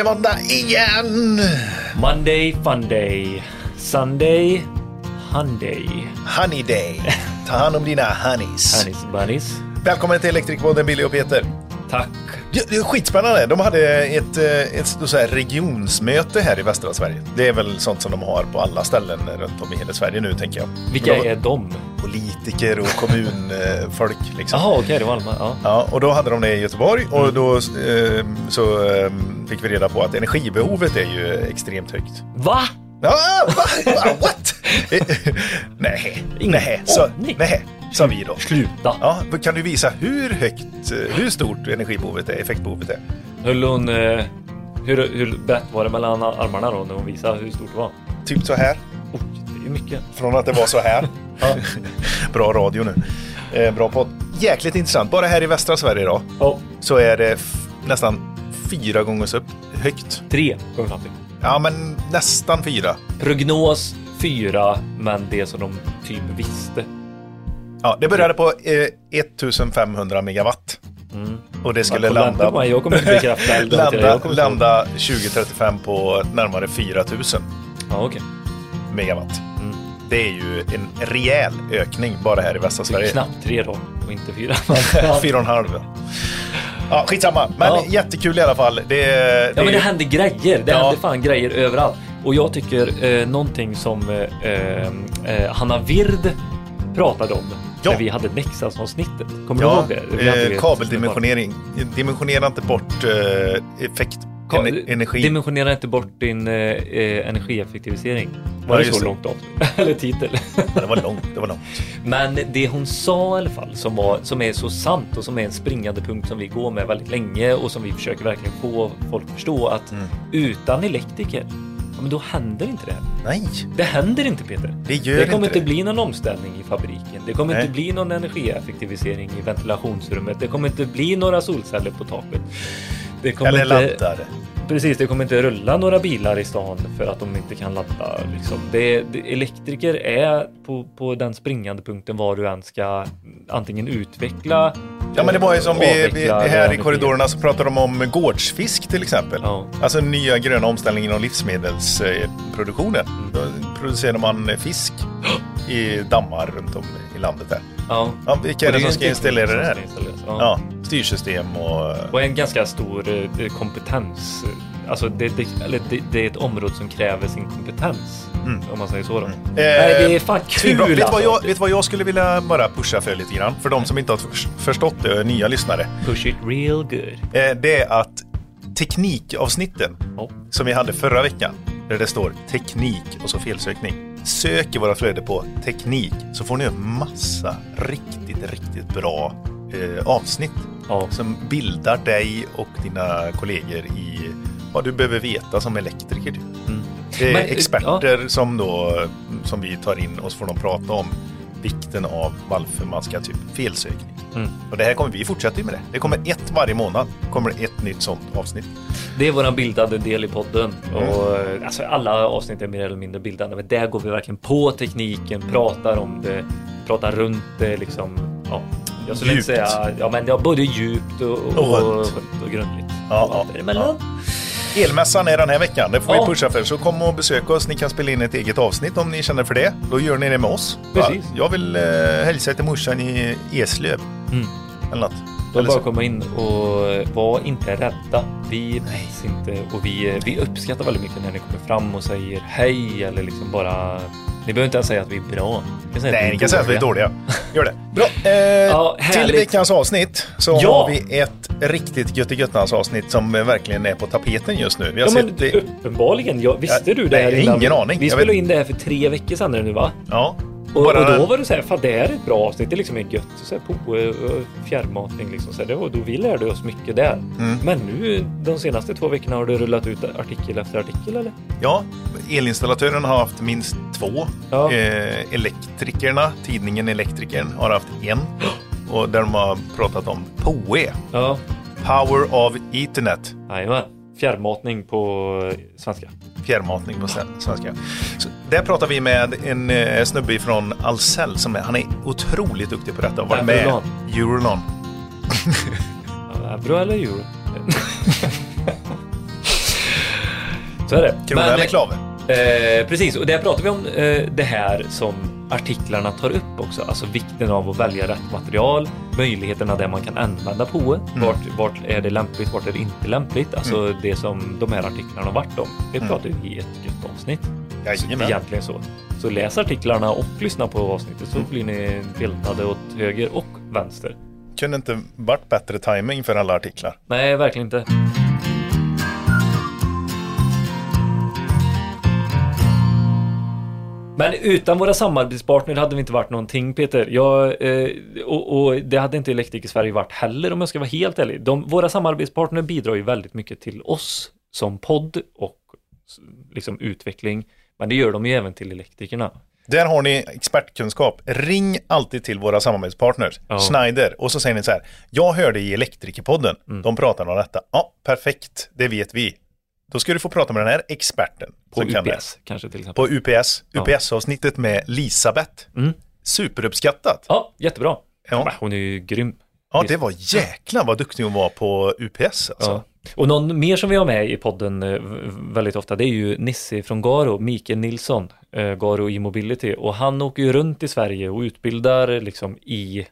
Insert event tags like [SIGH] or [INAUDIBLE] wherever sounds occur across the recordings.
det måndag igen! Monday, fun day. Sunday, Hyundai. Honey day. Ta hand om dina honeys. Anis bunnies. Välkommen till Elektrikpodden Billy och Peter. Tack. Det är skitspännande. De hade ett, eh, ett så här regionsmöte här i västra Sverige. Det är väl sånt som de har på alla ställen runt om i hela Sverige nu, tänker jag. Vilka är de? Politiker och kommunfolk. Liksom. Jaha, okej, det var Alma. Ja. Ja, och då hade de det i Göteborg och då eh, så eh, fick vi reda på att energibehovet är ju extremt högt. Va? Ja, va? Va? What? nej, Ingen nej, så, aning. nej, sa vi då. Sluta. Ja, kan du visa hur högt, eh, hur stort energibehovet är, effektbehovet är? Höll hon... Eh, hur, hur brett var det mellan armarna då när hon visade hur stort det var? Typ så här, Oj, det är mycket. från att det var så här. [LAUGHS] bra radio nu. Eh, bra podd. Jäkligt intressant. Bara här i västra Sverige då, Ja, så är det nästan fyra gånger så högt. tre kom vi fram till. Ja, men nästan fyra. Prognos fyra, men det som de typ visste. Ja, det började på eh, 1500 megawatt. Och det skulle landa, på jag kommer inte bekräfta [LAUGHS] landa, landa 2035 på närmare 4000 Ja, okej. megawatt. Mm. Det är ju en rejäl ökning bara här i västra Sverige. knappt tre då, och inte fyra. [LAUGHS] [LAUGHS] Fyra och en halv. Ja, skitsamma. Men Ja. jättekul i alla fall. Det, det, Ja men det händer grejer, det Ja. händer fan grejer överallt. Och jag tycker eh, någonting som eh, eh, Hanna Vird pratade om Ja. när vi hade Nexas-avsnittet. Kommer du Ja, ihåg det? Eh, kabeldimensionering. Dimensionera inte bort eh, effekt, energi. Dimensionera inte bort din eh, eh, energieffektivisering. Ja, Var det just så det. långt av? [LAUGHS] Eller titel. det var långt, det var långt. Men det hon sa i alla fall som, var, som är så sant och som är en springande punkt som vi går med väldigt länge och som vi försöker verkligen få folk att förstå att Mm. utan elektriker, ja, men då händer inte det här. Nej, Det händer inte Peter. det gör Det kommer inte inte det. bli någon omställning i fabriken. Det kommer Nej. inte bli någon energieffektivisering i ventilationsrummet. Det kommer inte bli några solceller på taket. Det kommer Eller inte, laddare. Precis, det kommer inte rulla några bilar i stan för att de inte kan ladda. Liksom. Det, det, elektriker är på, på den springande punkten var du än ska antingen utveckla Ja men det var ju som vi, vi här i korridorerna så pratade de om gårdsfisk till exempel. Ja. Alltså nya gröna omställningen inom livsmedelsproduktionen. Mm. Då producerar man fisk i dammar runt om i landet där. Ja. Ja, vilka är Och det som ska installera det här? Ja. Ja, styrsystem och... Och en ganska stor eh, kompetens. Alltså det, det, det, det är ett område som kräver sin kompetens. Mm. Om man säger så då. Eh, Nej, det är fan kul vet, du vad jag, alltså. vet vad jag skulle vilja bara pusha för lite grann? För de som inte har förs- förstått det, nya lyssnare. Push it real good. Eh, det är att teknikavsnitten Ja. som vi hade förra veckan, där det står teknik och så felsökning. Sök i våra flöde på teknik så får ni en massa riktigt, riktigt bra eh, avsnitt Ja. som bildar dig och dina kollegor i vad du behöver veta som elektriker. Typ. Mm. Det är Men, experter som, då, som vi tar in och så får de prata om vikten av varför man ska typ felsökning. Mm. Och det här kommer vi fortsätta med det. Det kommer ett varje månad. kommer ett nytt sånt avsnitt. Det är våran bildade del i podden. Mm. Och, eh, alltså, alla avsnitt är mer eller mindre bildande. Men där går vi verkligen på tekniken, pratar om det, pratar runt det liksom. Ja. Jag skulle inte Djupt. säga, ja men ja, både djupt och, och, Och och, och grundligt. Ja, och ja, däremellan. Elmässan är den här veckan. Det får Ja. vi pusha för. Så kom och besök oss. Ni kan spela in ett eget avsnitt om ni känner för det. Då gör ni det med oss. Precis. Jag vill eh, hälsa till morsan i Eslöv. Mm. Eller något. Eller bara så. komma in och var inte rädda. Vi finns inte och vi, vi uppskattar väldigt mycket när ni kommer fram och säger hej eller liksom bara Ni behöver inte ens säga att vi är bra. Ni kan säga Nej, ni kan säga att vi är dåliga. Gör det. [LAUGHS] Bra. Eh, Ja, till veckans avsnitt så Ja. har vi ett riktigt göttigattans avsnitt som verkligen är på tapeten just nu. Vi har Ja, men sett det. uppenbarligen. Ja, visste Ja, du det här nej, innan? ingen aning. Vi spelade vet- in det här för tre veckor sedan nu va? Ja. Och, och då var det så här, fan det här är ett bra avsnitt, det är liksom är gött. Så här, på och fjärrmatning liksom. Så här, det var, då vi lärde oss mycket där. Mm. Men nu de senaste två veckorna har det rullat ut artikel efter artikel eller? Ja, elinstallatören har haft minst två. Ja. Eh, elektrikerna, tidningen Elektrikern, har haft en. Och där de har pratat om POE, Ja, Power of Ethernet. jajamän. Fjärrmatning på eh, svenska. Fjärrmatning på sven- svenska. Så där pratar vi med en eh, snubbe från Ahlsell som är, han är otroligt duktig på detta och varit med Eurolon. Euro eller euro? Så är det. Krona eller klave? Eh, precis, och där pratar vi om eh, det här som artiklarna tar upp också, alltså vikten av att välja rätt material, möjligheterna där man kan använda på Mm. vart, vart är det lämpligt, vart är det inte lämpligt, alltså det som de här artiklarna har varit om. Det Mm. pratar vi i ett gött avsnitt. Jajamän. Egentligen så. Så läs artiklarna och lyssna på avsnittet så Mm. blir ni deltade åt höger och vänster. Kunde inte varit bättre timing för alla artiklar. Nej, verkligen inte. Men utan våra samarbetspartner hade vi inte varit någonting Peter. Jag, eh, och, och det hade inte Elektriker Sverige varit heller om jag ska vara helt ärlig. De, våra samarbetspartner bidrar ju väldigt mycket till oss som podd och liksom utveckling. Men det gör de ju även till elektrikerna. Där har ni expertkunskap. Ring alltid till våra samarbetspartners, Ja. Schneider, och så säger ni så här. Jag hörde i Elektrikerpodden, Mm. de pratar om detta. Ja, perfekt, det vet vi. Då ska du få prata med den här experten. På som kan. UPS kanske till exempel. På UPS. UPS-avsnittet med Lisabeth. Mm. Superuppskattat. Ja, jättebra. Ja. Hon är ju grym. Ja, det var jäkla vad duktig hon var på UPS. Alltså. Ja. Och någon mer som vi har med i podden eh, väldigt ofta, det är ju Nisse från Garo, Mikael Nilsson, eh, Garo e-mobility. Och han åker ju runt i Sverige och utbildar liksom i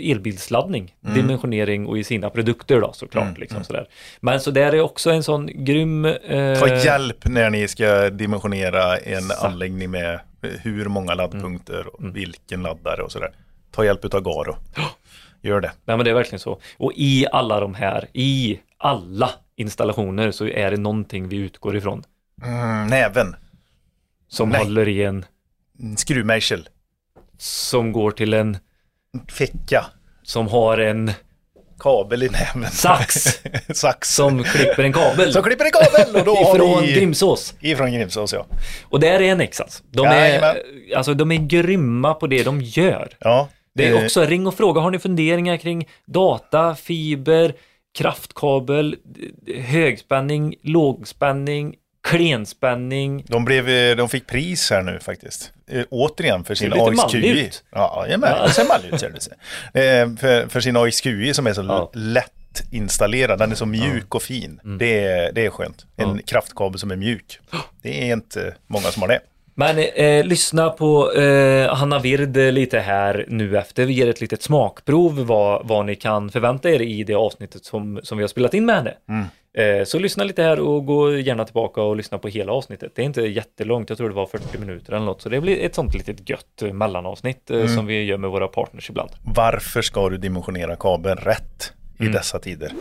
elbilsladdning, dimensionering och i sina produkter då såklart. Mm, Liksom sådär. Men så där är också en sån grym... Eh, Ta hjälp när ni ska dimensionera en Exakt. anläggning med hur många laddpunkter och vilken laddare och sådär. Ta hjälp utav Garo. Gör det. Nej men det är verkligen så. Och i alla de här, i alla installationer så är det någonting vi utgår ifrån. Mm, näven. Som Nej. håller i en, Mm, Skruvmejsel. som går till en, Ficka. som har en Kabel i näven. Sax. [LAUGHS] Sax. som klipper en kabel. Så klipper en kabel och då Ifrån vi... Grimsås. Ifrån Grimsås ja. Och där är Nex alltså. De är, alltså, de är grymma på det de gör. Ja. Det eh, är också ring och fråga, har ni funderingar kring data, fiber, kraftkabel, högspänning, lågspänning, klenspänning? De, blev, eh, de fick pris här nu faktiskt. Eh, återigen för sin AXQI. Ja, jajamän. Ja. Ser ut ser det. sig. För, för sin AXQI som är så Ja. lätt installerad. Den är så mjuk och fin. Det, är, det är skönt. En Mm. Ja. kraftkabel som är mjuk. Det är inte många som har det. Men eh, lyssna på eh, Hanna Vird lite här nu efter. Vi ger ett litet smakprov vad, vad ni kan förvänta er i det avsnittet som, som vi har spelat in med henne. Eh, så lyssna lite här och gå gärna tillbaka och lyssna på hela avsnittet. Det är inte jättelångt, jag tror det var 40 minuter eller något. Så det blir ett sånt litet gött mellanavsnitt eh, som vi gör med våra partners ibland. Varför ska du dimensionera kabeln rätt Mm. i dessa tider?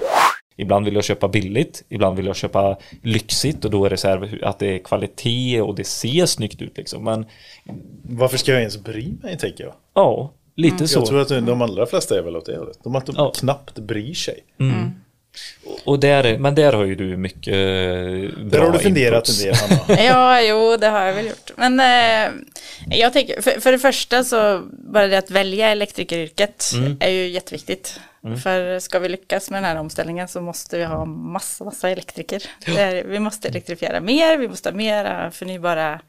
Ibland vill jag köpa billigt, ibland vill jag köpa lyxigt och då är det så här att det är kvalitet och det ser snyggt ut liksom. Men Varför ska jag ens bry mig, tänker jag. ja, lite så. Jag tror att de allra flesta är väl åt det hållet. De att de Ja. knappt bryr sig. Och där, men där har ju du mycket eh, Där bra har du funderat inputs. en del, Hanna. [LAUGHS] Ja, jo, det har jag väl gjort. Men eh, jag tänker, för, för det första så, bara det att välja elektrikeryrket är ju jätteviktigt. För ska vi lyckas med den här omställningen så måste vi ha massa, massa elektriker. Är, vi måste elektrifiera mer, vi måste ha mer förnybara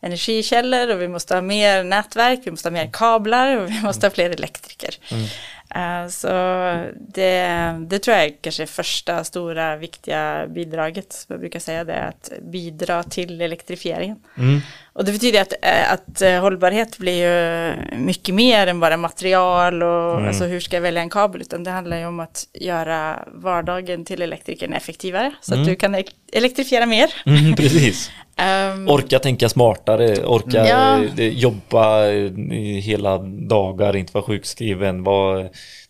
energikällor och vi måste ha mer nätverk, vi måste ha mer kablar och vi måste ha fler elektriker. Eh, Så det, det tror jag är kanske första stora viktiga bidraget. Jag brukar säga det, att bidra till elektrifieringen. Mm. Och det betyder att, eh, att eh, hållbarhet blir ju mycket mer än bara material och Mm. alltså hur ska jag välja en kabel, utan det handlar ju om att göra vardagen till elektrikern effektivare, så att du kan elektrifiera mer. [LAUGHS] Mm, precis. [LAUGHS] Ehm, Orka tänka smartare, orka Ja. eh, jobba hela dagar, inte vara sjukskriven, vara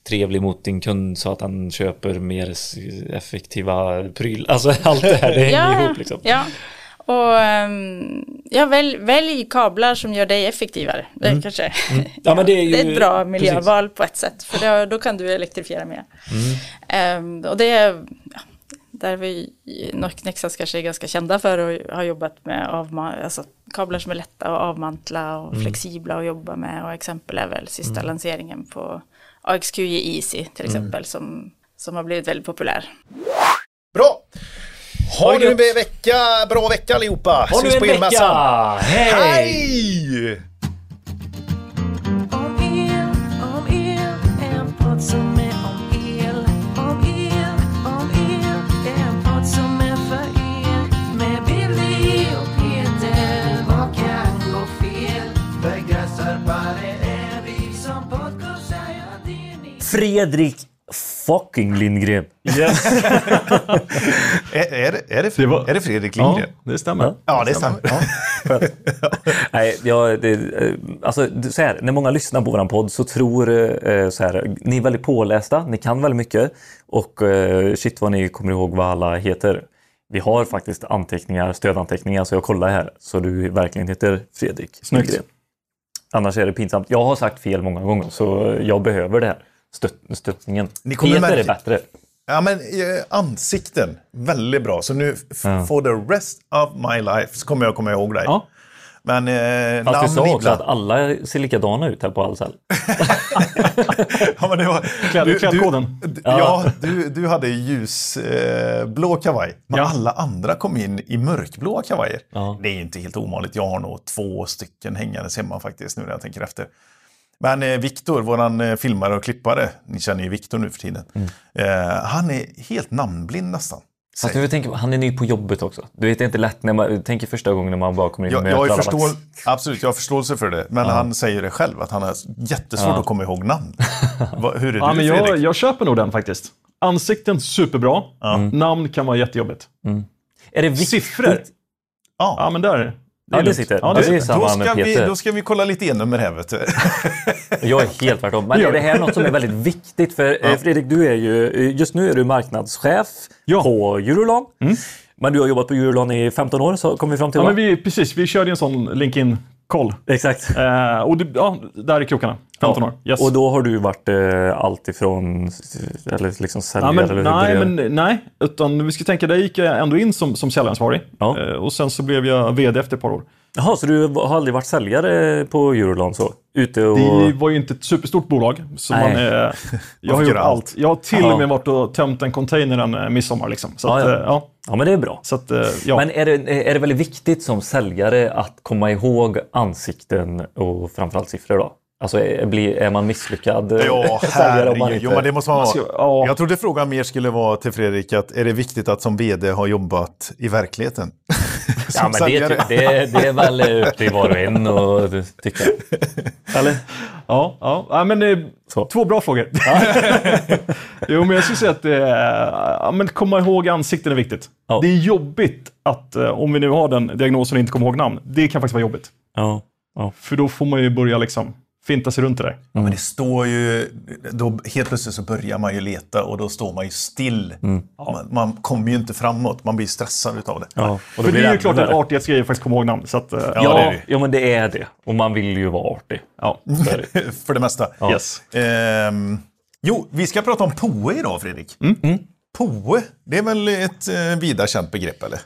trevlig mot din kund så att han köper mer effektiva prylar. Alltså allt det här, det [LAUGHS] hänger ihop liksom. Ja, och um, ja, välj, välj kablar som gör dig effektivare. Det är kanske [LAUGHS] Ja, men det är ju- det är ett bra precis. miljöval på ett sätt, för då, då kan du elektrifiera mer. Mm. Ehm, och det är, ja, där vi i Nexans kanske är ganska kända för och har jobbat med avma- alltså, kablar som är lätta att avmantla och Mm. flexibla att jobba med. Och exempel är väl sista lanseringen på AXQI Easy till Mm. exempel som, som har blivit väldigt populär. Ha nu en vecka, bra vecka allihopa. Ha Syns nu en på vecka. Hej! Hej! Fredrik fucking Lindgren. Yes. [LAUGHS] Är, är, det, är, det, Det var- är det Fredrik ja, Lindgren? det stämmer. Ja, det stämmer. Ja. [LAUGHS] Nej, jag, det, eh, alltså, så här, när många lyssnar på våran podd så tror eh, så här, ni är väldigt pålästa, ni kan väldigt mycket och eh, shit vad ni kommer ihåg vad alla heter. Vi har faktiskt anteckningar, stödanteckningar, så jag kollar här så du verkligen heter Fredrik Snyggt. Lindgren. Annars är det pinsamt. Jag har sagt fel många gånger så jag behöver det här. Stött, stöttningen. Ni kommer Peter är märka- bättre. Ja, men eh, ansikten, väldigt bra. Så nu, Ja. for the rest of my life, så kommer jag komma ihåg dig. Ja. Men eh, Fast du namn sa också ibland. att alla ser likadana ut här på Ahlsell. [LAUGHS] Ja, men det var, Kläd- klädkoden. Du, ja, du, du hade ljusblå eh, blå kavaj. Men Ja. alla andra kom in i mörkblåa kavajer. Ja. Det är inte helt ovanligt. Jag har nog två stycken hängandes hemma faktiskt nu när jag tänker efter. Men eh, Viktor, våran eh, filmare och klippare, ni känner ju Viktor nu för tiden. Mm. Eh, han är helt namnblind nästan. Fast du tänker, han är ny på jobbet också. Du vet, det är inte lätt när man tänker första gången när man bara kommer in och Jag, jag, möter alla. absolut, jag har förståelse för det. Men han säger det själv, att han har jättesvårt Ja. att komma ihåg namn. [LAUGHS] Va, hur är Ja, du men jag, Fredrik? jag köper nog den faktiskt. Ansikten superbra. Namn kan vara jättejobbigt. Är det viktigt? Siffror? Ja. Ja, men där. Är Ja, det sitter. Ja, Det det är samma Då med ska, vi, Peter. då ska vi kolla lite E-nummer här vet du. [LAUGHS] Jag är helt tvärtom. Men är det vi. här något som är väldigt viktigt? För eh, Fredrik, du är ju, just nu är du marknadschef Ja. på Eurolon. Men du har jobbat på Eurolon i 15 år, så kom vi fram till Ja, va? men vi, precis, vi körde en sån LinkedIn-koll. Exakt. Eh, och det, ja, där är krokarna. 15 år. Yes. Och då har du varit eh, allt ifrån eh, eller liksom säljare Ja, men, nej, hur men, nej, utan vi ska tänka, där gick jag ändå in som, som säljansvarig. Ja. Eh, och sen så blev jag vd efter ett par år. Jaha, så du har aldrig varit säljare på Eurolon så? Ute och... Det var ju inte ett superstort bolag. Så Nej. man, [LAUGHS] eh, jag har gjort allt. allt. Jag har till Ja. och med varit och tömt en container en eh, midsommar. Liksom. Så, Ja, att, ja. eh, ja. Ja, men det är bra. så att, eh, ja. Men är det, är det väldigt viktigt som säljare att komma ihåg ansikten och framförallt siffror då? Alltså är, blir, är man misslyckad Ja, säljare om man inte... Jo, men det måste man vara. ja. Jag trodde frågan mer skulle vara till Fredrik, att är det viktigt att som vd ha jobbat i verkligheten? [LAUGHS] Ja, men det, det, det är väl upp till var och en att tycka. Eller? Ja, ja. ja men, eh, Så. två bra frågor. [LAUGHS] jo, men jag skulle säga att eh, ja, men komma ihåg ansikten är viktigt. Ja. Det är jobbigt att, eh, om vi nu har den diagnosen och inte kommer ihåg namn, det kan faktiskt vara jobbigt. Ja. ja. För då får man ju börja liksom finta sig runt det där. Ja, men det står ju, då helt plötsligt så börjar man ju leta och då står man ju still. Man, man kommer ju inte framåt, man blir stressad utav det. ja. Och För blir det är ju klart en artighetsgrej att faktiskt komma ihåg namn. Så att, eh, Ja, Ja, det är det. ja, men det är det. Och man vill ju vara artig. ja. [LAUGHS] För det mesta. Yes. Ehm, jo, vi ska prata om POE idag Fredrik. POE, det är väl ett eh, vida känt begrepp eller?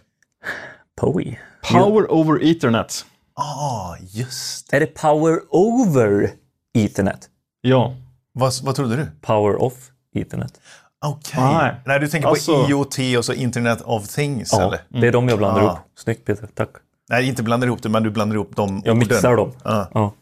Poe. Power over ethernet. Ja, ah, just Är det power over ethernet? Ja. vad, vad trodde du? Power off ethernet? Okej. Nej. Nej, du tänker Alltså- på IoT och så Internet of Things Ja, eller? det är de jag blandar Ah. ihop. Snyggt Peter, tack. Nej, inte blandar ihop det, men du blandar ihop dem. Jag mixar dem. Ja. Ja.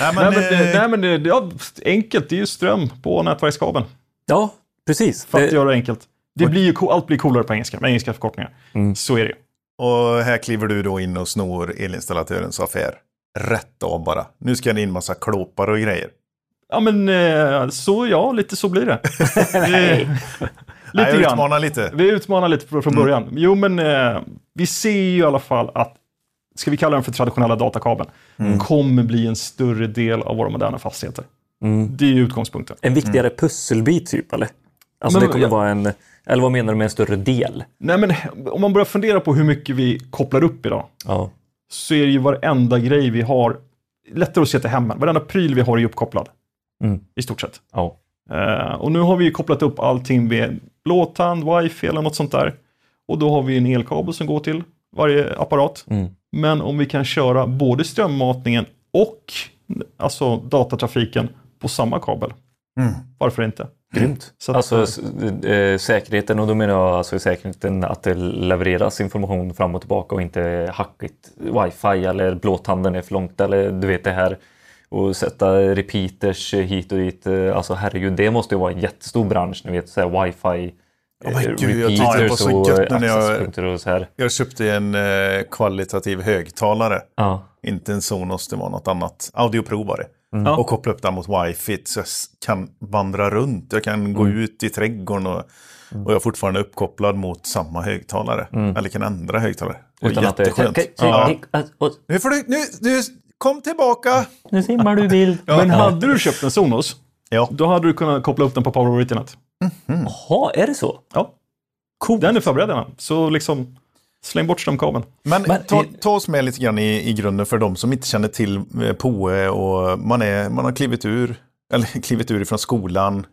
Nej, men, Nej, men, det, eh, nej, men det, ja, enkelt, det är ju ström på nätverkskabeln. ja, precis. För att Det- göra det enkelt. Det blir ju, allt blir coolare på engelska, med engelska förkortningar. Mm. Så är det ju. Och här kliver du då in och snor elinstallatörens affär. Rätt av bara. Nu ska det in massa klåpar och grejer. Ja, men eh, så ja, lite så blir det. [LAUGHS] Nej, lite grann. utmanar lite. Vi utmanar lite från från början. Jo, men eh, vi ser ju i alla fall att, ska vi kalla den för traditionella datakabeln, kommer bli en större del av våra moderna fastigheter. Mm. Det är ju utgångspunkten. En viktigare pusselbit typ eller? Alltså Men- det kommer ja. vara en, eller vad menar du med en större del? Nej, men om man börjar fundera på hur mycket vi kopplar upp idag, Ja. så är det ju varenda grej vi har, lättare att se till hemmen, varenda pryl vi har är uppkopplad. Mm. I stort sett. ja. Eh, och nu har vi ju kopplat upp allting med blåtand, wifi eller något sånt där. Och då har vi en elkabel som går till varje apparat. Mm. Men om vi kan köra både strömmatningen och alltså datatrafiken på samma kabel. Mm. Varför inte? Grymt. Så att- alltså s- eh, säkerheten, och då menar jag alltså säkerheten att det levereras information fram och tillbaka och inte hackigt wifi eller blåtanden är för långt eller du vet det här och sätta repeaters hit och dit. Eh, Alltså herregud, det måste ju vara en jättestor bransch, ni vet så wifi. Men eh, gud, jag tyckte det var så och gött nu när jag- accesspunkter och så här. Jag köpte en eh, kvalitativ högtalare. Ja. Inte en Sonos, det var något annat. Audio Pro var det. Ja. och koppla upp den mot wifi så jag kan vandra runt. Jag kan gå Mm. ut i trädgården och, och jag är fortfarande uppkopplad mot samma högtalare. Eller kan ändra högtalare. Och Mm. Utan att det... jätteskönt. Ja. ja. Nu får du, nu, nu, kom tillbaka! Nu simmar du vild. Men hade du köpt en Sonos, Ja, då hade du kunnat koppla upp den på Power over Ethernet. Jaha, är det så? Ja, Coolt. den är förberedd redan. Så liksom, släng bort strömkabeln. men, Men- ta, ta oss med lite grann i, i grunden för de som inte känner till eh, POE och man, är, man har klivit ur, eller [LAUGHS] klivit ur ifrån skolan,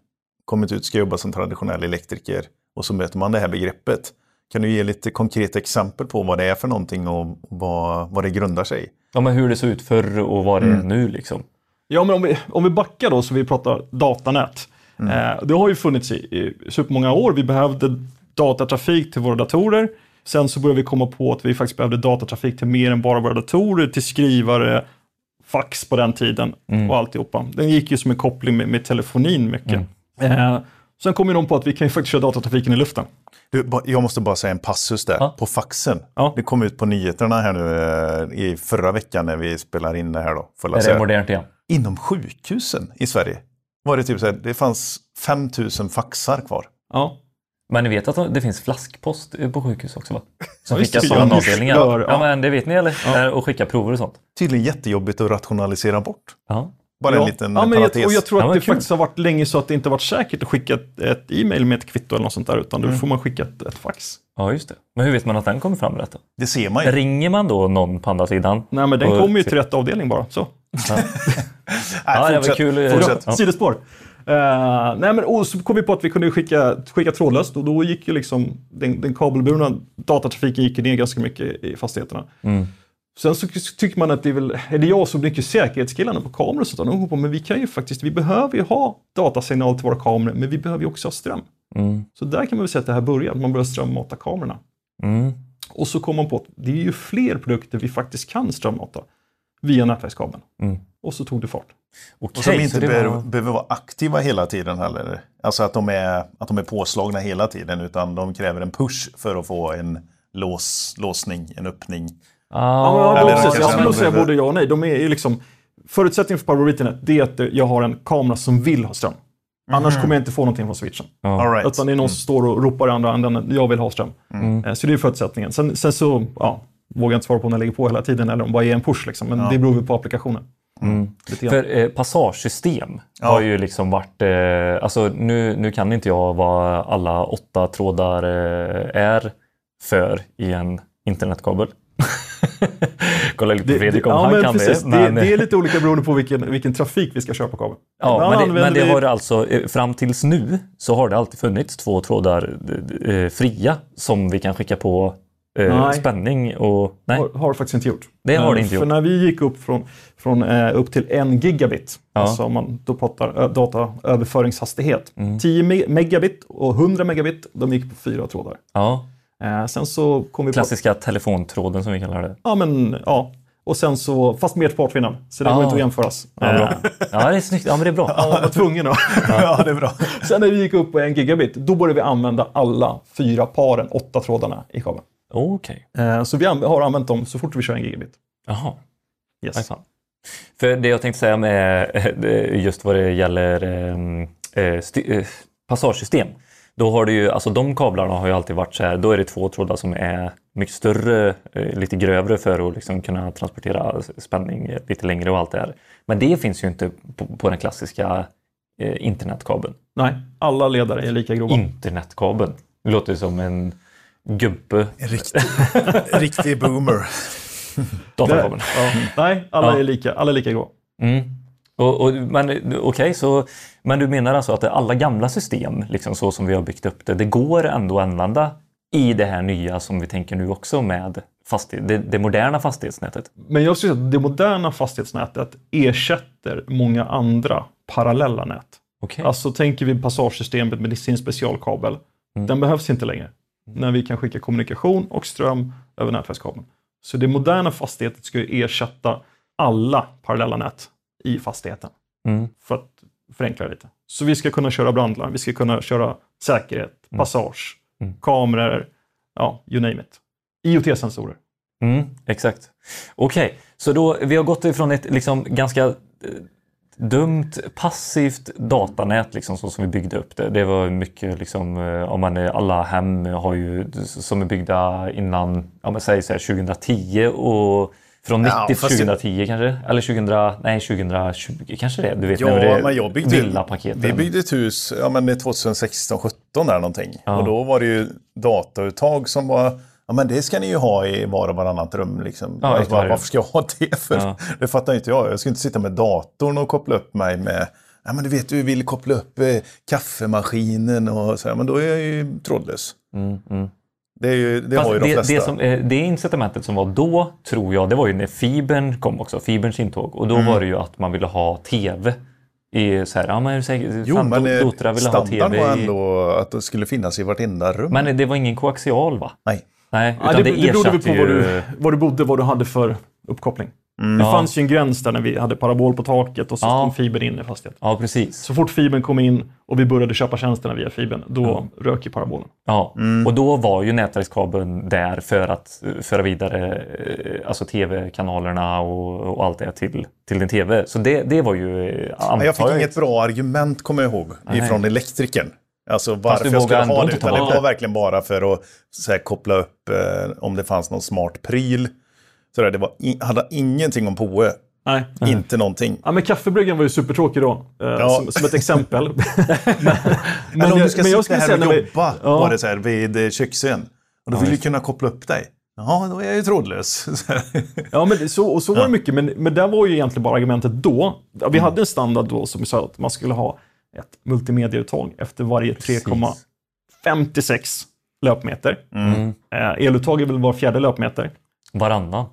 kommit ut, ska jobba som traditionell elektriker och så möter man det här begreppet. Kan du ge lite konkreta exempel på vad det är för någonting och vad, vad det grundar sig i? Ja, men hur det såg ut förr och vad det är nu liksom. Ja, men om vi, om vi backar då, så vi pratar datanät. Eh, det har ju funnits i, i supermånga år. Vi behövde datatrafik till våra datorer. Sen så började vi komma på att vi faktiskt behövde datatrafik till mer än bara våra datorer, till skrivare, fax på den tiden och alltihopa. Den gick ju som en koppling med, med telefonin mycket. Eh, sen kom ju de på att vi kan ju faktiskt köra datatrafiken i luften. Du, jag måste bara säga en passus där, Ja. på faxen. Ja. Det kom ut på nyheterna här nu eh, i förra veckan när vi spelar in det här då. Jag Är det modernt igen? Inom sjukhusen i Sverige var det typ så här, det fanns 5000 faxar kvar. Ja. Men ni vet att det finns flaskpost på sjukhus också va? [LAUGHS] Som Ja, skickas från Ja, avdelningar. Ja. ja. men det vet ni eller? Där, Och skicka prover och sånt. Tydligen jättejobbigt att rationalisera bort. Ja. Bara ja. en liten ja, men jag, parentes. och jag tror Ja, att det kul. faktiskt har varit länge så att det inte varit säkert att skicka ett, ett e-mail med ett kvitto eller något sånt där, utan då får man skicka ett, ett fax. ja, just det. Men hur vet man att den kommer fram rätt då? Det ser man ju. Ringer man då någon på andra sidan? Nej, men den kommer ju till rätt avdelning bara. Så. [LAUGHS] Nej, Ja, det var fortsätt. kul. Fortsätt. Ja. Sidospår. Uh, nej, men, och så kom vi på att vi kunde skicka, skicka trådlöst och då gick ju liksom den, den kabelburna datatrafiken gick ner ganska mycket i fastigheterna. Mm. Sen så tycker man att det är väl, är det jag som mycket säkerhetskillarna på kameror och sånt där, de går på, men vi kan ju faktiskt, vi behöver ju ha datasignal till våra kameror, men vi behöver ju också ha ström. Mm. Så där kan man väl säga att det här börjar, man börjar strömmata kamerorna. Mm. Och så kom man på att det är ju fler produkter vi faktiskt kan strömmata via nätverkskabeln. Mm. Och så tog det fart. Okej, Och som inte behöver, var... behöver vara aktiva hela tiden heller. Alltså att de, är, att de är påslagna hela tiden, utan de kräver en push för att få en lås, låsning, en öppning. Ah, Ja, precis. Jag skulle säga både ja och nej. De är ju liksom, förutsättningen för Power det är att jag har en kamera som vill ha ström. Annars kommer jag inte få någonting från switchen. ja. All right. Utan det är någon som står och ropar i andra änden, jag vill ha ström. Eh, Så det är förutsättningen. Sen, sen så ja, vågar inte svara på om den ligger på hela tiden eller om bara är en push. Liksom. Men det beror väl på applikationen. Lite grann. För eh, passagesystem har ju liksom varit, eh, alltså nu, nu kan inte jag vad alla åtta trådar eh, är för i en internetkabel. [LAUGHS] Kolla lite på Fredrik om ja, han men kan precis. det. Men, det. Det är lite olika beroende på vilken, vilken trafik vi ska köra på kabeln. ja, men, det, men det vi- har alltså, eh, fram tills nu så har det alltid funnits två trådar eh, fria som vi kan skicka på eh, spänning och... Nej, Har, har det faktiskt inte gjort. Det har det Eh, inte För gjort. när vi gick upp från, från eh, upp till en gigabit, Ja. alltså om man då pratar ö, dataöverföringshastighet, Mm. 10 me- megabit och 100 megabit, de gick på fyra trådar. ja, Eh, sen så kom vi på... klassiska telefontråden som vi kallar det. Ja, men ja. Och sen så, fast mer spartvinnaren, så det Ah. går inte att jämföras. Ja, Eh, bra. ja det är snyggt. Ja, men det är bra. Ja, jag var tvungen att. ja, det är bra. Sen när vi gick upp på en gigabit, då började vi använda alla fyra paren, åtta trådarna i kabeln. Okej. Eh, så vi har använt dem så fort vi kör en gigabit. Jaha. Yes. För det jag tänkte säga med eh, det- just vad det gäller eh, eh, eh, passagesystem. Då har det ju, alltså de kablarna har ju alltid varit så här, då är det två trådar som är mycket större, eh, lite grövre för att liksom kunna transportera spänning eh, lite längre och allt det här. Men det finns ju inte på, på den klassiska eh, internetkabeln. Nej, alla ledare är lika grova. Internetkabeln. Det låter som en gubbe. En riktig, riktig boomer. [LAUGHS] Datakabeln. Ja. Nej, alla Ja. är lika, alla är lika grova. Mm. Och, och, men okej, så men du menar alltså att alla gamla system, liksom så som vi har byggt upp det, det går ändå att använda i det här nya som vi tänker nu också med fastighet, det, det moderna fastighetsnätet? Men jag skulle säga att det moderna fastighetsnätet ersätter många andra parallella nät. Okej. Alltså tänker vi passagesystemet med sin specialkabel. Mm. Den behövs inte längre. När vi kan skicka kommunikation och ström över nätverkskabeln. Så det moderna fastigheten ska ju ersätta alla parallella nät i fastigheten. Mm. För att förenkla det lite. Så vi ska kunna köra brandlarm, vi ska kunna köra säkerhet, passage, Mm. kameror, ja, you name it. IoT-sensorer. Mm, exakt. Okej, så då vi har gått ifrån ett liksom ganska eh, dumt passivt datanät liksom så som vi byggde upp det. Det var mycket liksom, eh, om man är, alla hem har ju som är byggda innan, om man säger så här 2010 och från 90 Ja, till fast det- 2010 kanske? Eller 2000, nej 2020 kanske det. Du vet Ja, när det men jag byggde, villapaketen. vi byggde ett hus ja, men det är 2016-17 där någonting. Ja. Och då var det ju datauttag som var Ja men det ska ni ju ha i var och varannat rum. Liksom. Ja, alltså, bara, varför ska jag ha det [LAUGHS] för? Ja. Det fattar inte jag. Jag ska inte sitta med datorn och koppla upp mig med Ja men du vet du vill koppla upp eh, kaffemaskinen och så. här, Men då är jag ju trådlös. Mm, mm. Det, är ju, det Fast har ju de det, flesta. det, som, eh, det incitamentet som var då, tror jag, det var ju när fibern kom också, fiberns intåg. Och då Mm. var det ju att man ville ha TV. I så här, ja, men? Jo Fan, men eh, dotrar ville ha TV var i... ändå att det skulle finnas i vartenda rum. Men det var ingen koaxial va? Nej. Nej, Ja, utan det, det, det berodde på var ju... du, var du bodde, vad du hade för uppkoppling. Mm. Det Ja. fanns ju en gräns där när vi hade parabol på taket och så Ja. kom fibern in i fastigheten. Ja, precis. Så fort fibern kom in och vi började köpa tjänsterna via fibern, då rök ju parabolen. Ja, Mm. och då var ju nätverkskabeln där för att föra vidare eh, alltså tv-kanalerna och, och allt det till, till din tv. Så det, det var ju, eh, Jag fick jag, inget bra argument, kommer jag ihåg, Nej. ifrån elektrikern. Alltså varför jag skulle ha det. Utan det var verkligen bara för att här, koppla upp eh, om det fanns någon smart pryl. Så där, det var in, hade ingenting om POE. Nej. Inte någonting. Ja, men kaffebryggan var ju supertråkig då, eh, Ja. som, som ett exempel. [LAUGHS] men, Men om jag- du ska men jag sitta skulle här och vi- jobba Ja. var det så här, vid eh, köksscen. Och då vill du kunna koppla upp dig. Ja, då är jag ju trådlös. Ja, men så, och så var det mycket. Men, men det var ju egentligen bara argumentet då. Vi hade en standard då som sa att man skulle ha ett multimediauttag efter varje 3,56 löpmeter. Mm. Eh, eluttag är väl var fjärde löpmeter. Varannan.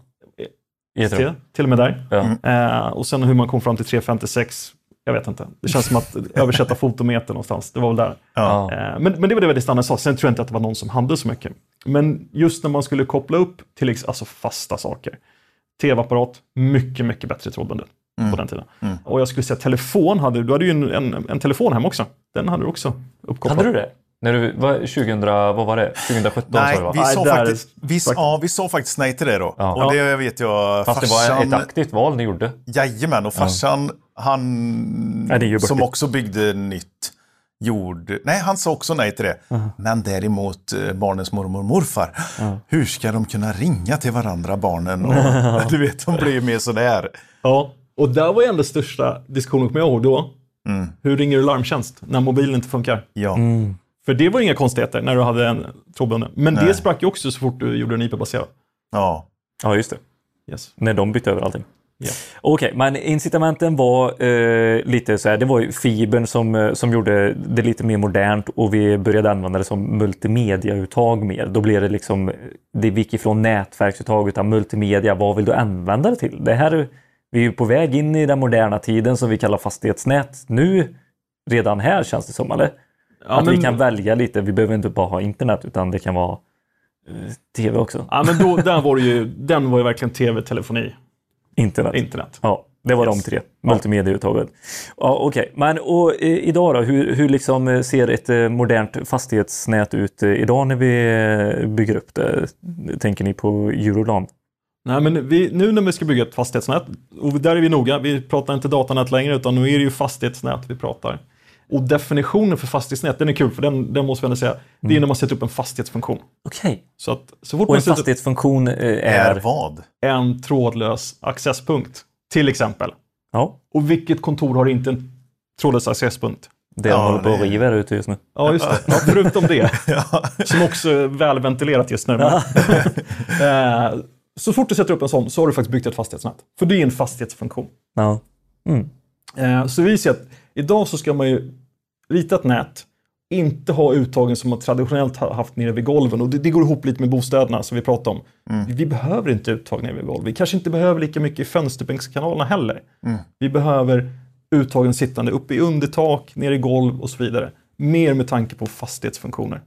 Ett Till, till och med där. Ja. Eh, och sen hur man kom fram till 3,56, jag vet inte. Det känns som att [LAUGHS] översätta fotometer någonstans. Det var väl där. Ja. Eh, Men, men det var det det standard sa. Sen tror jag inte att det var någon som hade så mycket. Men just när man skulle koppla upp till alltså fasta saker. Tv-apparat, mycket, mycket bättre trådbundet på den tiden. Och jag skulle säga telefon hade du. Du hade ju en, en, en telefon hem också. Den hade du också uppkopplad. Hade du det? När du var 2000, vad var det? 2017 Nej, sa du va? vi Nej, sa, där- faktiskt, vi, faktiskt. ja, vi sa faktiskt nej till det då. Ja. Och det vet jag, Fast det var ett aktivt val ni gjorde. Jajamän, och farsan, han Nej, som också byggde nytt, gjorde... Nej, han sa också nej till det. Men däremot eh, barnens mormor och morfar, hur ska de kunna ringa till varandra, barnen? Och, [LAUGHS] du vet, de blir ju mer sådär. Ja, och där var ju ändå största diskussionen, kommer jag ihåg då. Hur ringer du larmtjänst när mobilen inte funkar? Ja. För det var inga konstigheter när du hade en trådbunden. Men det Nej. sprack ju också så fort du gjorde en IP-baserad. ja. Ja, just det. Yes. När de bytte över allting. Ja. Okej, men incitamenten var eh, lite så här, det var ju fibern som, eh, som gjorde det lite mer modernt och vi började använda det som multimediauttag mer. Då blev det liksom, det gick ifrån nätverksuttag utan multimedia, vad vill du använda det till? Det här, vi är på väg in i den moderna tiden som vi kallar fastighetsnät nu, redan här känns det som, eller? Ja, att men- vi kan välja lite, vi behöver inte bara ha internet utan det kan vara eh, tv också. Ja, men då, där var ju, den var ju verkligen tv, telefoni, Internet. internet. Ja, det var Yes. de tre. Multimediauttaget. Ja, Okej, men och, eh, idag då? Hur, hur liksom eh, ser ett eh, modernt fastighetsnät ut idag när vi bygger upp det? Tänker ni på Eurolan? Nej, men vi, nu när vi ska bygga ett fastighetsnät, och där är vi noga, vi pratar inte datanät längre, utan nu är det ju fastighetsnät vi pratar. Och definitionen för fastighetsnät, den är kul, för den, den måste vi ändå säga, det är när man sätter upp en fastighetsfunktion. Okej. Så att så fort Och man en sätter fastighetsfunktion eh, Är är... vad? en trådlös accesspunkt, till exempel. Ja, Och vilket kontor har inte en trådlös accesspunkt? det Ja, de håller på att riva ute just nu. Ja, just det. Ja, förutom det, [LAUGHS] som också är välventilerat just nu. [LAUGHS] Så fort du sätter upp en sån så har du faktiskt byggt ett fastighetsnät. För det är en fastighetsfunktion. Ja. Eh, Så vi ser att idag så ska man ju rita ett nät, inte ha uttagen som man traditionellt har haft nere vid golven. Och det, det går ihop lite med bostäderna som vi pratade om. Vi behöver inte uttag nere vid golv. Vi kanske inte behöver lika mycket i fönsterbänkskanalerna heller. Vi behöver uttagen sittande uppe i undertak, nere i golv och så vidare. Mer med tanke på fastighetsfunktioner.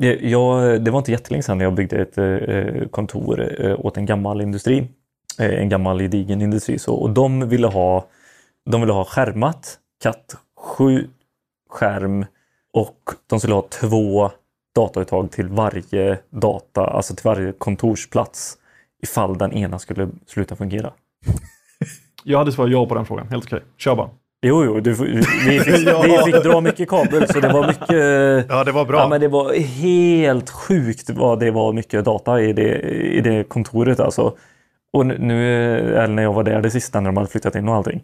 Jag, det var inte jättelänge sedan jag byggde ett eh, kontor eh, åt en gammal industri. Eh, en gammal gedigen industri. Så, och de ville ha, de ville ha skärmat, katt 7 skärm och de skulle ha två datauttag till varje data, alltså till varje kontorsplats ifall den ena skulle sluta fungera. Jag hade svarat ja på den frågan. Helt okej. Kör bara. Jo, jo, du, vi, fick, [LAUGHS] vi fick dra mycket kabel så det var mycket... Ja, det var bra. Ja, men det var helt sjukt vad det var mycket data i det, i det kontoret alltså. Och nu- eller när jag var där det sista när de hade flyttat in och allting.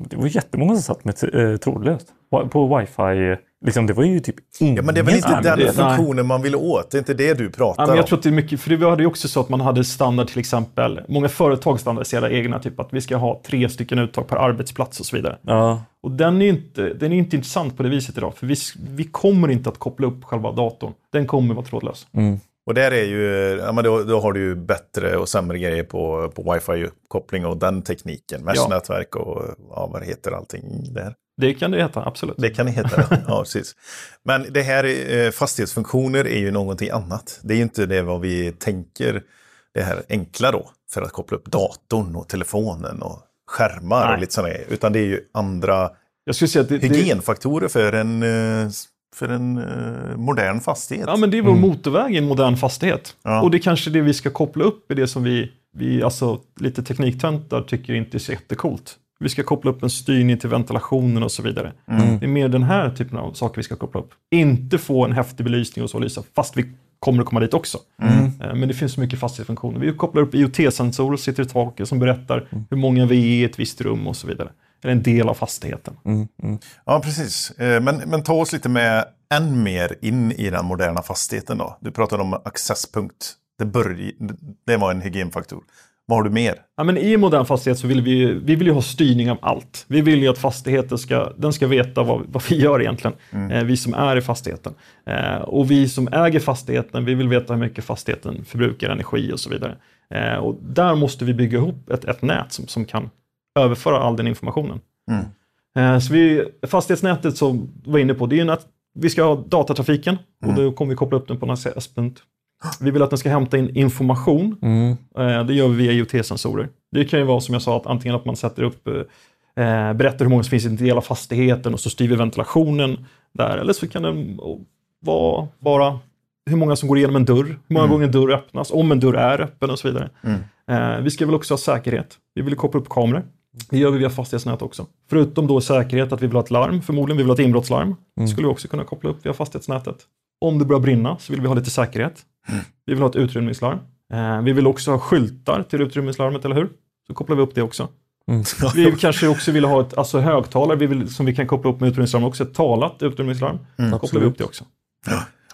Det var jättemånga som satt med eh, trådlöst på wifi. Liksom, det var ju typ ingen. Ja, men det är väl inte den det- funktionen man vill åt? Det är inte det du pratar Ja, men jag om? tror att det är mycket, för det hade ju också så att man hade standard till exempel, många företag standardiserar egna, typ att vi ska ha tre stycken uttag per arbetsplats och så vidare. Ja, Och den är ju inte, den är inte intressant på det viset idag, för vi, vi kommer inte att koppla upp själva datorn. Den kommer vara trådlös. Och där är ju, ja, men då, då har du ju bättre och sämre grejer på, på wifi-koppling och den tekniken. Mesh-nätverk och ja, vad heter allting där? Det kan det heta, absolut. Det kan det heta. ja, precis. Men det här eh, fastighetsfunktioner är ju någonting annat. Det är ju inte det vad vi tänker det här enkla då. För att koppla upp datorn och telefonen och skärmar Nej. och lite sådana grejer. Utan det är ju andra Jag skulle säga att det, hygienfaktorer för en, eh, för en eh, modern fastighet. ja, men det är vår motorväg i en modern fastighet. Ja. Och det är kanske det vi ska koppla upp i det som vi, vi alltså lite tekniktöntar tycker inte är så jättecoolt. Vi ska koppla upp en styrning till ventilationen och så vidare. Det är mer den här typen av saker vi ska koppla upp. Inte få en häftig belysning och så lysa, fast vi kommer att komma dit också. Eh, Men det finns så mycket fastighetsfunktioner. Vi kopplar upp IoT-sensorer, sitter i taket som berättar hur många vi är i ett visst rum och så vidare. Eller en del av fastigheten. Ja, precis. Eh, Men, men ta oss lite med än mer in i den moderna fastigheten då. Du pratade om accesspunkt. Det, börj, det var en hygienfaktor. Vad har du mer? Ja, men I modern fastighet så vill vi, vi vill ha styrning av allt. Vi vill ju att fastigheten ska, den ska veta vad, vad vi gör egentligen. Eh, vi som är i fastigheten. Eh, och vi som äger fastigheten, vi vill veta hur mycket fastigheten förbrukar energi och så vidare. Eh, och där måste vi bygga ihop ett, ett nät som, som kan överföra all den informationen. Eh, så vi, fastighetsnätet som vi var inne på, det är ju att vi ska ha datatrafiken och då kommer vi koppla upp den på en accesspunkt. Vi vill att den ska hämta in information. Eh, Det gör vi via IoT-sensorer. Det kan ju vara som jag sa, att antingen att man sätter upp, eh, berättar hur många som finns i en del av fastigheten och så styr vi ventilationen där. Eller så kan den vara bara hur många som går igenom en dörr, hur många gånger en dörr öppnas, om en dörr är öppen och så vidare. Eh, Vi ska väl också ha säkerhet. Vi vill koppla upp kameror. Det gör vi via fastighetsnät också. Förutom då säkerhet att vi vill ha ett larm, förmodligen vi vill ha ett inbrottslarm. skulle vi också kunna koppla upp via fastighetsnätet. Om det börjar brinna så vill vi ha lite säkerhet. Vi vill ha ett utrymningslarm. Eh, vi vill också ha skyltar till utrymningslarmet, eller hur? Så kopplar vi upp det också. Vi kanske också vill ha ett alltså högtalare vi vill, som vi kan koppla upp med utrymningslarm också, ett talat utrymningslarm. Så kopplar vi upp det också.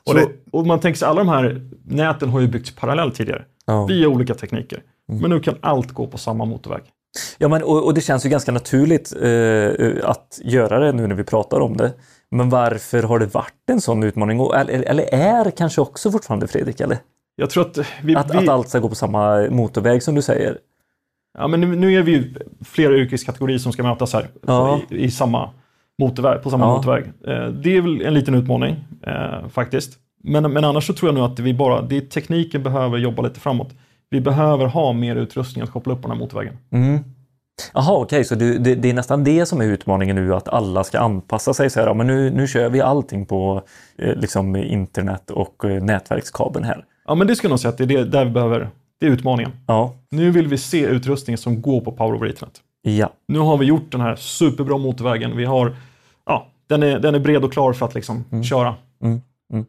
Och Så, det- och man tänker sig, alla de här näten har ju byggts parallellt tidigare. Ja. Via olika tekniker. Men nu kan allt gå på samma motorväg. Ja, men, och, och det känns ju ganska naturligt eh, att göra det nu när vi pratar om det. Men varför har det varit en sån utmaning? Eller, eller är kanske också fortfarande Fredrik? Eller? Jag tror att vi... Att, vi att allt ska gå på samma motorväg som du säger. ja, men nu, nu är vi ju flera yrkeskategorier som ska mötas här Ja. i, i samma motorväg, på samma Ja. motorväg. Eh, det är väl en liten utmaning eh, faktiskt. Men, men annars så tror jag nog att vi bara, det är tekniken behöver jobba lite framåt. Vi behöver ha mer utrustning att koppla upp på den här motorvägen. Jaha, okej, så du, det, det är nästan det som är utmaningen nu, att alla ska anpassa sig. Så här, ja, men nu, nu kör vi allting på eh, liksom internet och eh, nätverkskabeln här. Ja, men det skulle jag nog säga att det är det, där vi behöver, det är utmaningen. Ja, Nu vill vi se utrustning som går på Power over Ethernet. ja. Nu har vi gjort den här superbra motorvägen. Vi har, ja, den är, den är bred och klar för att liksom köra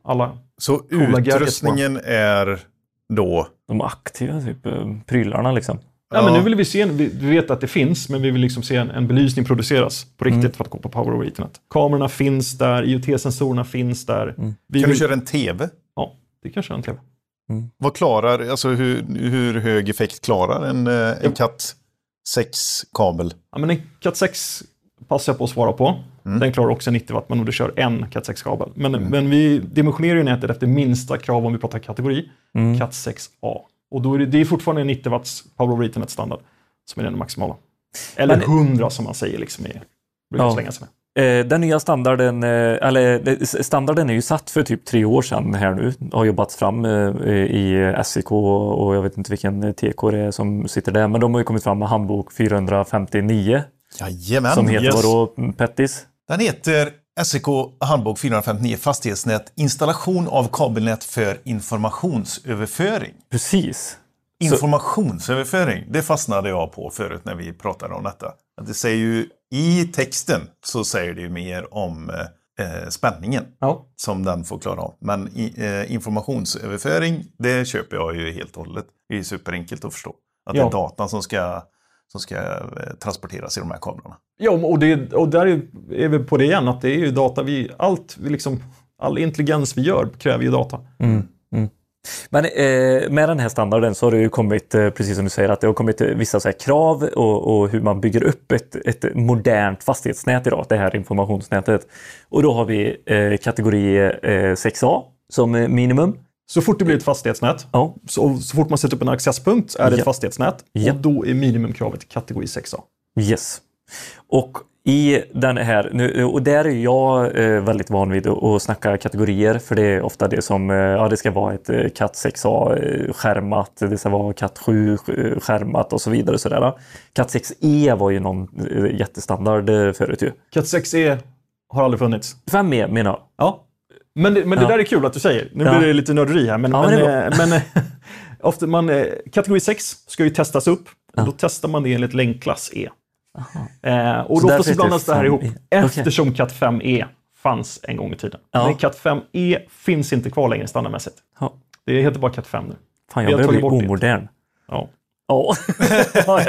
alla. Så Coola gadgets utrustningen är då... De aktiva typ, eh, prylarna liksom. Ja. men nu vill vi se, en- vi vi vet att det finns, men vi vill liksom se en, en belysning produceras på riktigt Mm. för att gå på Power over Ethernet. Kamerorna finns där, IoT-sensorerna finns där. Vi Mm. Kan vill, du köra en tv? Ja, det kan köra en tv. Vad klarar, alltså hur, hur hög effekt klarar en, eh, en Cat 6-kabel? Ja, men en Cat 6 passar jag på att svara på. Mm. Den klarar också 90 watt, men om du kör en Cat 6-kabel. Men, men vi dimensionerar ju nätet efter minsta krav om vi pratar kategori, Cat 6A. Och då är det, det är fortfarande en 90 watts Power over Ethernet standard som är den maximala. Eller Men- 100 som man säger liksom i, brukar Ja. slänga sig med. Eh, Den nya standarden, eh, eller det- standarden är ju satt för typ tre år sedan här nu. Har jobbats fram eh, i SIK och jag vet inte vilken TK det är som sitter där. Men de har ju kommit fram med handbok 459 Jajamän! som heter yes. vadå Pettis? Den heter SEK handbok 459 fastighetsnät installation av kabelnät för informationsöverföring. Precis. Informationsöverföring, det fastnade jag på förut när vi pratade om detta. Det säger ju, I texten så säger det ju mer om eh, spänningen Ja. som den får klara av. Men i, eh, informationsöverföring, det köper jag ju helt och hållet. Det är superenkelt att förstå. Att det Ja. är datan som ska, som ska eh, transporteras i de här kablarna. Ja, och, det, och där är, vi på det igen, att det är ju data vi, allt, vi liksom, all intelligens vi gör kräver ju data. Men eh, med den här standarden så har det ju kommit, eh, precis som du säger, att det har kommit eh, vissa så här krav och, och hur man bygger upp ett, ett modernt fastighetsnät idag, det här informationsnätet. Och då har vi eh, kategori eh, 6A som minimum. Så fort det blir ett fastighetsnät, Ja, så, så fort man sätter upp en accesspunkt är det Ja. ett fastighetsnät. Ja. Och då är minimumkravet kategori 6A. yes. Och i den här, nu, och där är jag eh, väldigt van vid att, snacka kategorier för det är ofta det som, eh, ja det ska vara ett eh, katt 6A eh, skärmat, det ska vara katt 7 eh, skärmat och så vidare. Och sådär. Katt 6E var ju någon eh, jättestandard eh, förut ju. Cat 6E har aldrig funnits. 5E menar jag. Ja. Men, det, men det Ja. där är kul att du säger. Nu Ja. blir det lite nörderi här. Men, Ja, men, eh, men eh, [LAUGHS] ofta man, eh, kategori 6 ska ju testas upp. Och då testar man det enligt länkklass E. Eh, och Så då får blandas det här 5E. ihop. Okej. Eftersom Cat 5E fanns en gång i tiden. Ja. Men Cat 5E finns inte kvar längre standardmässigt. Ja. Det heter bara Cat 5 nu. Fan, jag börjar bli omodern. Ja. [LAUGHS] Ja.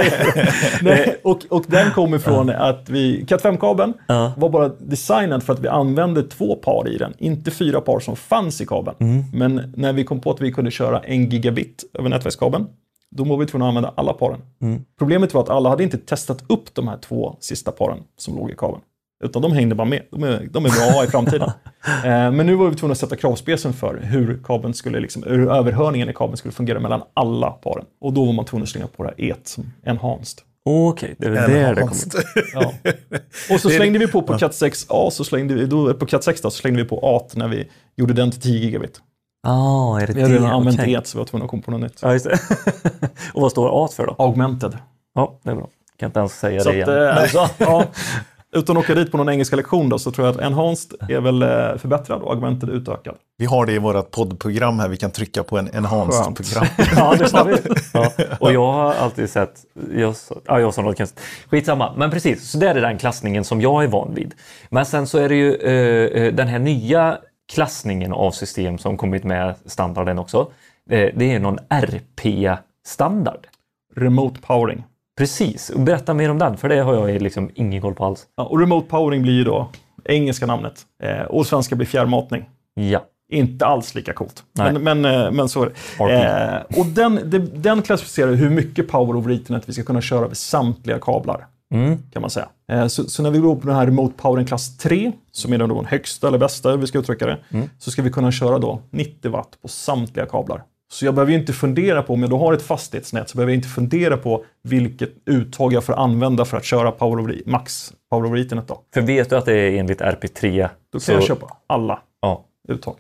Nej, och, och den kommer från att vi, Cat 5-kabeln Ja. var bara designad för att vi använde två par i den, inte fyra par som fanns i kabeln. Mm. Men när vi kom på att vi kunde köra en gigabit över nätverkskabeln, då var vi tvungna att använda alla paren. Mm. Problemet var att alla hade inte testat upp de här två sista paren som låg i kabeln. Utan de hängde bara med. De är, de är bra i framtiden. [LAUGHS] eh, men nu var vi tvungna att sätta kravspecen för hur, kabeln skulle, liksom, hur överhörningen i kabeln skulle fungera mellan alla paren. Och då var man tvungen att slänga på det här et som enhanced. Okej, det är väl där det kommer. [LAUGHS] Ja. Och så slängde vi på på Cat 6A, så slängde vi, då, på Cat 6 då, så slängde vi på AT när vi gjorde den till 10 gigabit. Ah, är det Vi hade redan använt Okej. ET så vi var tvungna att komma på något nytt. Ja, just det. [LAUGHS] och vad står A för då? Augmented. Ja, det är bra. Kan inte ens säga Så det att, igen. eh, så, ja, utan att åka dit på någon engelska lektion då, så tror jag att enhanced är väl eh, förbättrad och augmented utökad. Vi har det i vårt poddprogram här. Vi kan trycka på en enhanced-program. [LAUGHS] ja, det har vi. [LAUGHS] Ja. Och jag har alltid sett, jag, ja, jag sa något konstigt. Skitsamma, men precis, så där är den klassningen som jag är van vid. Men sen så är det ju eh, eh, den här nya klassningen av system som kommit med standarden också. Eh, det är någon RP-standard. Remote powering. Precis, berätta mer om den, för det har jag liksom ingen koll på alls. Ja, och remote powering blir ju då engelska namnet. Eh, och svenska blir fjärrmatning. Ja, Inte alls lika coolt. Nej. Men, men, eh, men så är det. Eh, och den, det- den klassificerar hur mycket power over ethernet vi ska kunna köra över samtliga kablar. Mm. Kan man säga. Eh, så, så när vi går på den här remote powering klass 3, som är den då den högsta eller bästa, vi ska uttrycka det, Mm. så ska vi kunna köra då 90 watt på samtliga kablar. Så jag behöver ju inte fundera på, om jag då har ett fastighetsnät, så behöver jag inte fundera på vilket uttag jag får använda för att köra power max power over ethernet då. för vet du att det är enligt RP3? Då kan så- jag köpa alla Ja, uttag.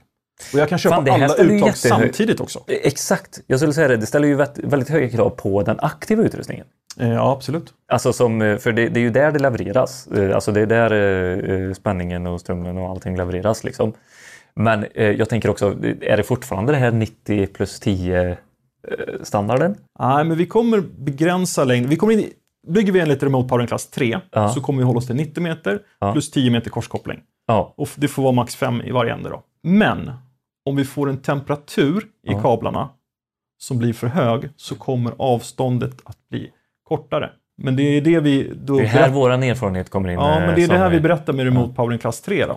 Och jag kan köpa Fan, alla uttag jättehög- samtidigt också. exakt. Jag skulle säga det, det ställer ju väldigt höga krav på den aktiva utrustningen. Eh, Ja, absolut. Alltså som, eh, för det, det är ju där det levereras. Eh, Alltså det är där eh, eh, spänningen och strömmen och allting levereras. Liksom. Men eh, jag tänker också, är det fortfarande det här 90 plus 10 eh, standarden? Nej, men vi kommer begränsa längden. Vi kommer in, bygger vi enligt remote powering klass 3 Ja. så kommer vi hålla oss till 90 meter Ja. plus 10 meter korskoppling. Ja, Och det får vara max 5 i varje ände då. Men om vi får en temperatur i kablarna som blir för hög så kommer avståndet att bli kortare. Men det är det vi... Då det är här våran erfarenhet kommer in. ja, eh, men det är det här vi berättar med remote powering klass 3 då.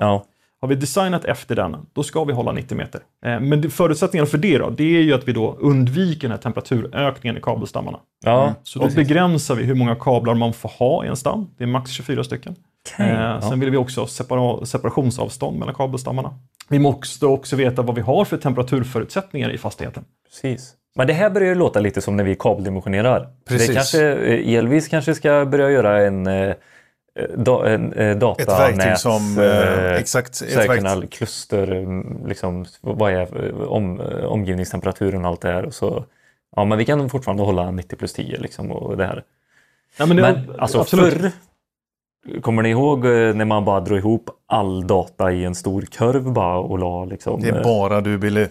Har vi designat efter den, då ska vi hålla 90 meter. Eh, Men förutsättningarna för det då, det är ju att vi då undviker den här temperaturökningen i kabelstammarna. ja Så då begränsar vi hur många kablar man får ha i en stam. Det är max 24 stycken. okej. Eh, ja. Sen vill vi också ha separa- separationsavstånd mellan kabelstammarna. Vi måste också veta vad vi har för temperaturförutsättningar i fastigheten. Precis. Men det här börjar ju låta lite som när vi kabeldimensionerar. Precis. Det kanske, eh, Elvis kanske ska börja göra en, da, en eh, Ett datanät. verktyg som... Eh, exakt. Ett kluster, mm, liksom, vad är eh, om, eh, omgivningstemperaturen och allt det här. Och så, ja, men vi kan fortfarande hålla 90 plus 10 liksom, och det här. Ja, men det, Men alltså absolut. förr, kommer ni ihåg eh, när man bara drog ihop all data i en stor kurv bara och la liksom? Det är eh, bara du, Billy.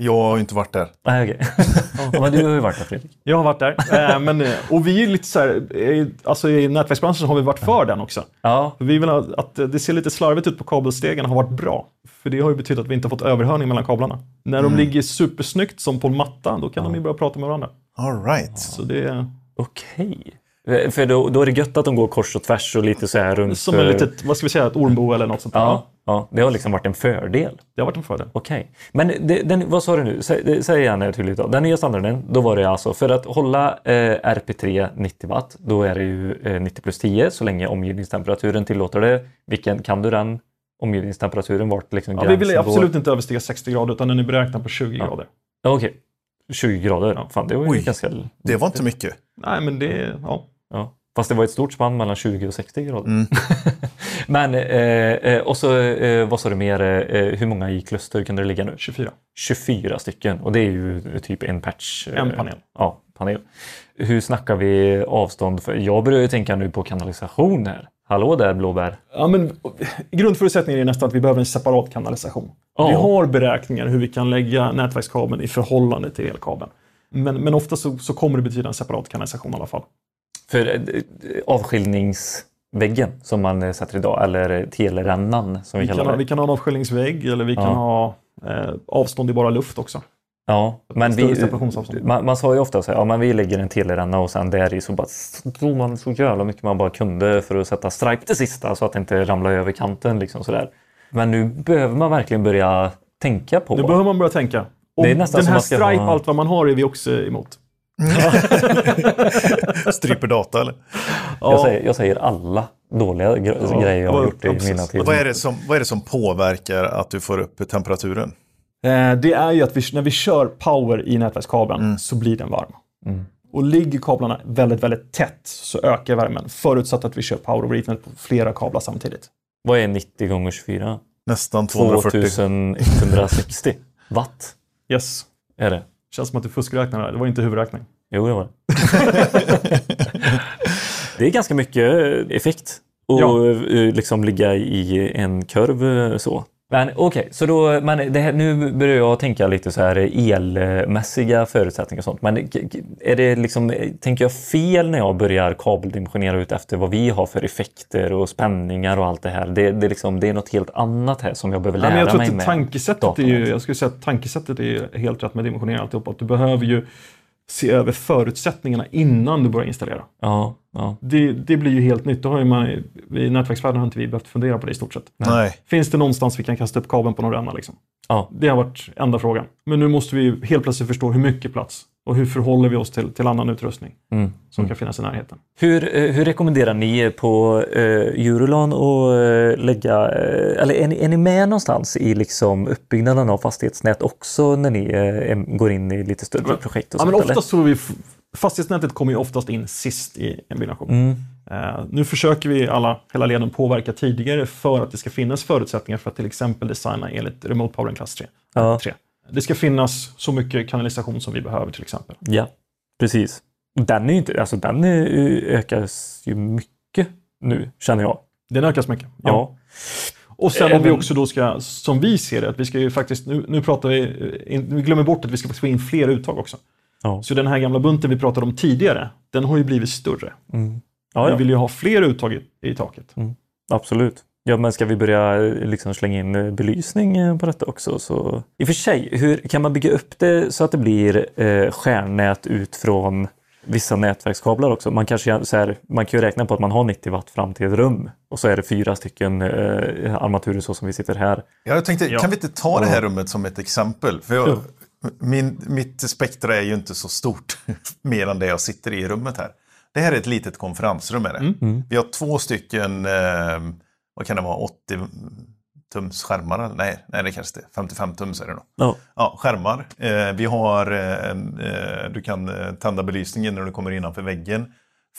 Jag har ju inte varit där. Nej, okej. [LAUGHS] ja, men du har ju varit där Fredrik. Jag har varit där. Eh, men, eh, och vi är lite så här, eh, alltså i nätverksbranschen har vi varit för den också. Ja, Vi vill att det ser lite slarvigt ut på kabelstegen har varit bra. För det har ju betytt att vi inte har fått överhörning mellan kablarna. När de ligger supersnyggt som på en matta, då kan de ju börja prata med varandra. All right. Så det är okej. Eh, För då, då är det gött att de går kors och tvärs och lite så här runt... som en eh, litet, vad ska vi säga, ett ormbo eller något sånt där. Ja, ja, det har liksom varit en fördel. Det har varit en fördel. Okej. Men det, den, vad sa du nu? Säg, säg det tydligt. Då. Den nya standarden, då var det alltså för att hålla eh, RP3 90 watt, då är det ju eh, 90 plus 10 så länge omgivningstemperaturen tillåter det. Vilken, kan du den omgivningstemperaturen? Vart liksom Ja, vi vill gränsen går? absolut inte överstiga 60 grader utan den är beräknad på 20 grader. Ja, Okej. 20 grader. Fan, det var ju Oj. ganska... Det var inte mycket. Nej, men det, ja. Ja. Fast det var ett stort spann mellan 20 och 60 grader. Mm. [LAUGHS] Men, eh, eh, och så eh, vad sa du mer? Eh, hur många i kluster kunde det ligga nu? 24. 24 stycken och det är ju typ en patch. eh, En panel. Ja, panel. Hur snackar vi avstånd? För jag börjar ju tänka nu på kanalisation här. Hallå där blåbär. Ja, men grundförutsättningen är nästan att vi behöver en separat kanalisation. Ja. Vi har beräkningar hur vi kan lägga nätverkskabeln i förhållande till elkabeln. Men, men ofta så, så kommer det betyda en separat kanalisation i alla fall. För eh, avskiljningsväggen som man eh, sätter idag, eller telerännan som vi, Vi kallar kan, det. vi kan ha en avskiljningsvägg eller vi kan Ja. ha eh, avstånd i bara luft också. Ja, men vi, man, man sa ju ofta så här, ja men vi lägger en teleränna och sen där i så bara drog man så jävla mycket man bara kunde för att sätta stripe det sista så att det inte ramlar över kanten liksom sådär. Men nu behöver man verkligen börja tänka på. Nu behöver man börja tänka. Och Det är nästan den här stripe, ha- allt vad man har, är vi också emot. [LAUGHS] Stryper data eller? jag, säger, jag säger alla dåliga gre- grejer jag har vad- gjort i mina tider. vad, är det som, vad är det som påverkar att du får upp temperaturen? Eh, det är ju att vi, när vi kör power i nätverkskabeln så blir den varm. Mm. Och ligger kablarna väldigt, väldigt tätt så ökar värmen. Förutsatt att vi kör power over ethernet på flera kablar samtidigt. Vad är 90 gånger 24? Nästan 240. 2160 watt Yes. är det. Känns som att du fuskräknar där. Det var inte huvudräkning. Jo, det var det. det är ganska mycket effekt och Ja. liksom ligga i en kurv så. Men okej, så då, men det här, nu börjar jag tänka lite så här elmässiga förutsättningar och sånt. Men är det liksom, tänker jag fel när jag börjar kabeldimensionera ut efter vad vi har för effekter och spänningar och allt det här? Det, det, är liksom, det är något helt annat här som jag behöver lära Nej, men jag tror mig att med. tankesättet är ju, jag skulle säga att tankesättet är helt rätt med dimensionering alltihop. Att du behöver ju se över förutsättningarna innan du börjar installera. Ja, ja. Det, det blir ju helt nytt. Då har ju man, I nätverksvärlden har inte vi behövt fundera på det i stort sett. Nej. Finns det någonstans vi kan kasta upp kabeln på någon ränna? Liksom? ja. Det har varit enda frågan. Men nu måste vi helt plötsligt förstå hur mycket plats och hur förhåller vi oss till, till annan utrustning Mm. som kan finnas i närheten. Hur, eh, hur rekommenderar ni på eh, Eurolan att eh, lägga, eh, eller är ni, är ni med någonstans i liksom uppbyggnaden av fastighetsnät också när ni eh, går in i lite större projekt? Och Ja, men eller? oftast är vi, fastighetsnätet kommer ju oftast in sist i en byggnation. Mm. Eh, nu försöker vi alla, hela leden påverka tidigare för att det ska finnas förutsättningar för att till exempel designa enligt Remote Power Class 3. Ja. 3. Det ska finnas så mycket kanalisation som vi behöver till exempel. Ja, precis. Den, är inte, alltså, den är, ökas ju mycket nu, känner jag. Den ökas mycket. Ja. Och sen om vi också då ska, som vi ser det, att vi ska ju faktiskt, nu, nu pratar vi, vi glömmer bort att vi ska faktiskt få in fler uttag också. Ja. Så den här gamla bunten vi pratade om tidigare, den har ju blivit större. Mm. Ja, Vi ja. vill ju ha fler uttag i, i taket. Absolut. Ja, men ska vi börja eh, liksom slänga in eh, belysning eh, på detta också? Så... I och för sig, hur kan man bygga upp det så att det blir eh, stjärnnät ut från vissa nätverkskablar också? Man, kanske, så här, man kan ju räkna på att man har 90 watt fram till ett rum och så är det fyra stycken eh, armaturer så som vi sitter här. Ja, Jag tänkte, Ja. kan vi inte ta det här rummet som ett exempel? För jag, min, mitt spektra är ju inte så stort, [LAUGHS] mer än det jag sitter i rummet här. Det här är ett litet konferensrum. Är det. Vi har två stycken, eh, vad kan det vara, 80 tums skärmar? Nej, nej, det kanske det är. 55 tums är det nog. Ja. Ja, skärmar. Eh, vi har, eh, eh, du kan eh, tända belysningen när du kommer innanför väggen.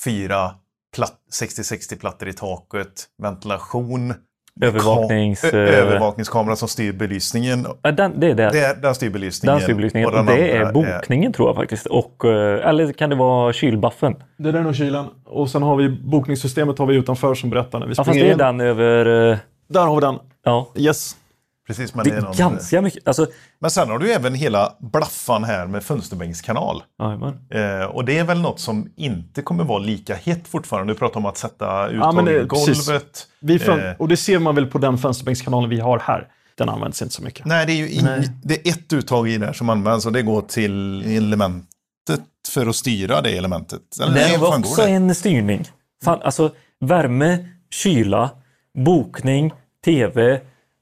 Fyra platt, 60-60 plattor i taket, ventilation. Övervaknings... Eh, övervakningskamera som styr belysningen. ja, den, det är det. Det är, den styr belysningen. Den styrblysningen. och Och den det är bokningen tror jag faktiskt. Och, eh, eller kan det vara kylbuffen? Det där är nog kylen. Och sen har vi bokningssystemet har vi utanför som berättar när vi Ja, springer fast det är in. den över... eh, Där har vi den. Ja, Yes. Precis, men, Det det är någon, ganska mycket. Alltså, men sen har du även hela blaffan här med fönsterbänkskanal. Eh, och det är väl något som inte kommer vara lika hett fortfarande. Du pratar om att sätta uttag Ja, men det- i golvet. Vi fram, Eh. och det ser man väl på den fönsterbänkskanalen vi har här. Den används inte så mycket. Nej, det är ju in, Nej. det är ett uttag i där som används och det går till elementet för att styra det elementet. Eller, Det nej, var också det? en styrning. Fan, alltså värme, kyla, bokning, tv,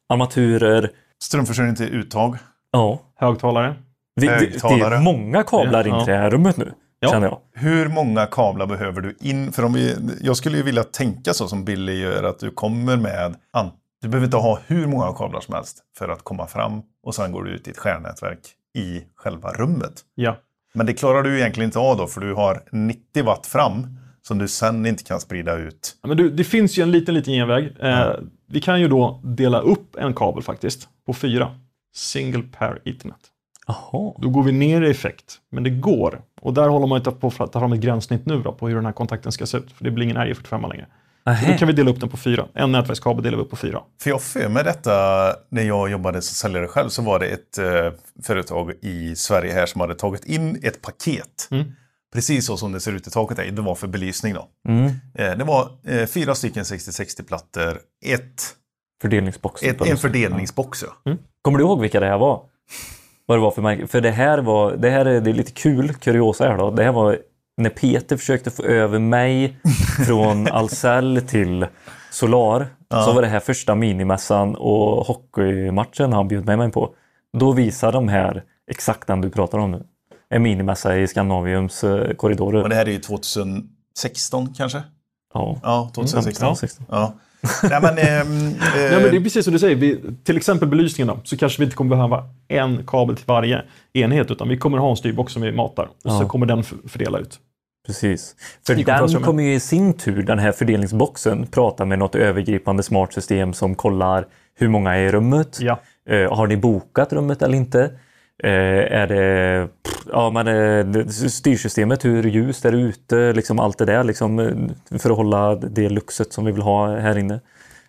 armaturer. Strömförsörjning till uttag. Ja. Högtalare. Det, det, det Högtalare. är många kablar Ja. in till det här rummet nu, Ja. känner jag. Hur många kablar behöver du in? För om vi, jag skulle ju vilja tänka så som Billy gör, att du kommer med... an- Du behöver inte ha hur många kablar som helst för att komma fram och sen går du ut i ett skärnätverk i själva rummet. Ja. Men det klarar du egentligen inte av då, för du har 90 watt fram som du sen inte kan sprida ut. Ja, Men du, det finns ju en liten, liten genväg. Eh, vi kan ju då dela upp en kabel faktiskt på fyra. Single pair ethernet. Jaha. Då går vi ner i effekt. Men det går. Och där håller man inte på att ta fram ett gränssnitt nu då, på hur den här kontakten ska se ut. För det blir ingen RJ45 längre. Så då kan vi dela upp den på fyra. En nätverkskabel delar vi upp på fyra. För jag för mig detta, när jag jobbade som säljare själv, så var det ett eh, företag i Sverige här som hade tagit in ett paket. Mm. Precis så som det ser ut i taket. Är. Det var för belysning då. Mm. Eh, det var eh, fyra stycken 6060-plattor, ett, Fördelningsbox. ett, en fördelningsbox. Ja. Kommer du ihåg vilka det här var? Vad det var för märke? För det här var, det här är, det är lite kul, kuriosa här då. Det här var när Peter försökte få över mig från [LAUGHS] Ahlsell till Solar. Så var det här första minimässan och hockeymatchen han bjöd med mig på. Då visade de här exakt den du pratar om nu. En minimässa i Skandinaviums eh, korridorer. Och det här är ju 2016 kanske? Ja. Ja, 2016. Ja, 16. Ja. Nej, men, eh, [LAUGHS] Nej, men det är precis som du säger. Vi, till exempel belysningen då, så kanske vi inte kommer behöva en kabel till varje enhet, utan vi kommer ha en styrbox som vi matar. Och så Ja. kommer den fördela ut. Precis. För den kommer ju i sin tur, den här fördelningsboxen, prata med något övergripande smart system som kollar hur många är i rummet. Ja. Eh, har ni bokat rummet eller inte? Eh, är det, pff, ja, men, eh, styrsystemet, hur ljust är det ute? Liksom allt det där liksom, eh, för att hålla det luxet som vi vill ha här inne.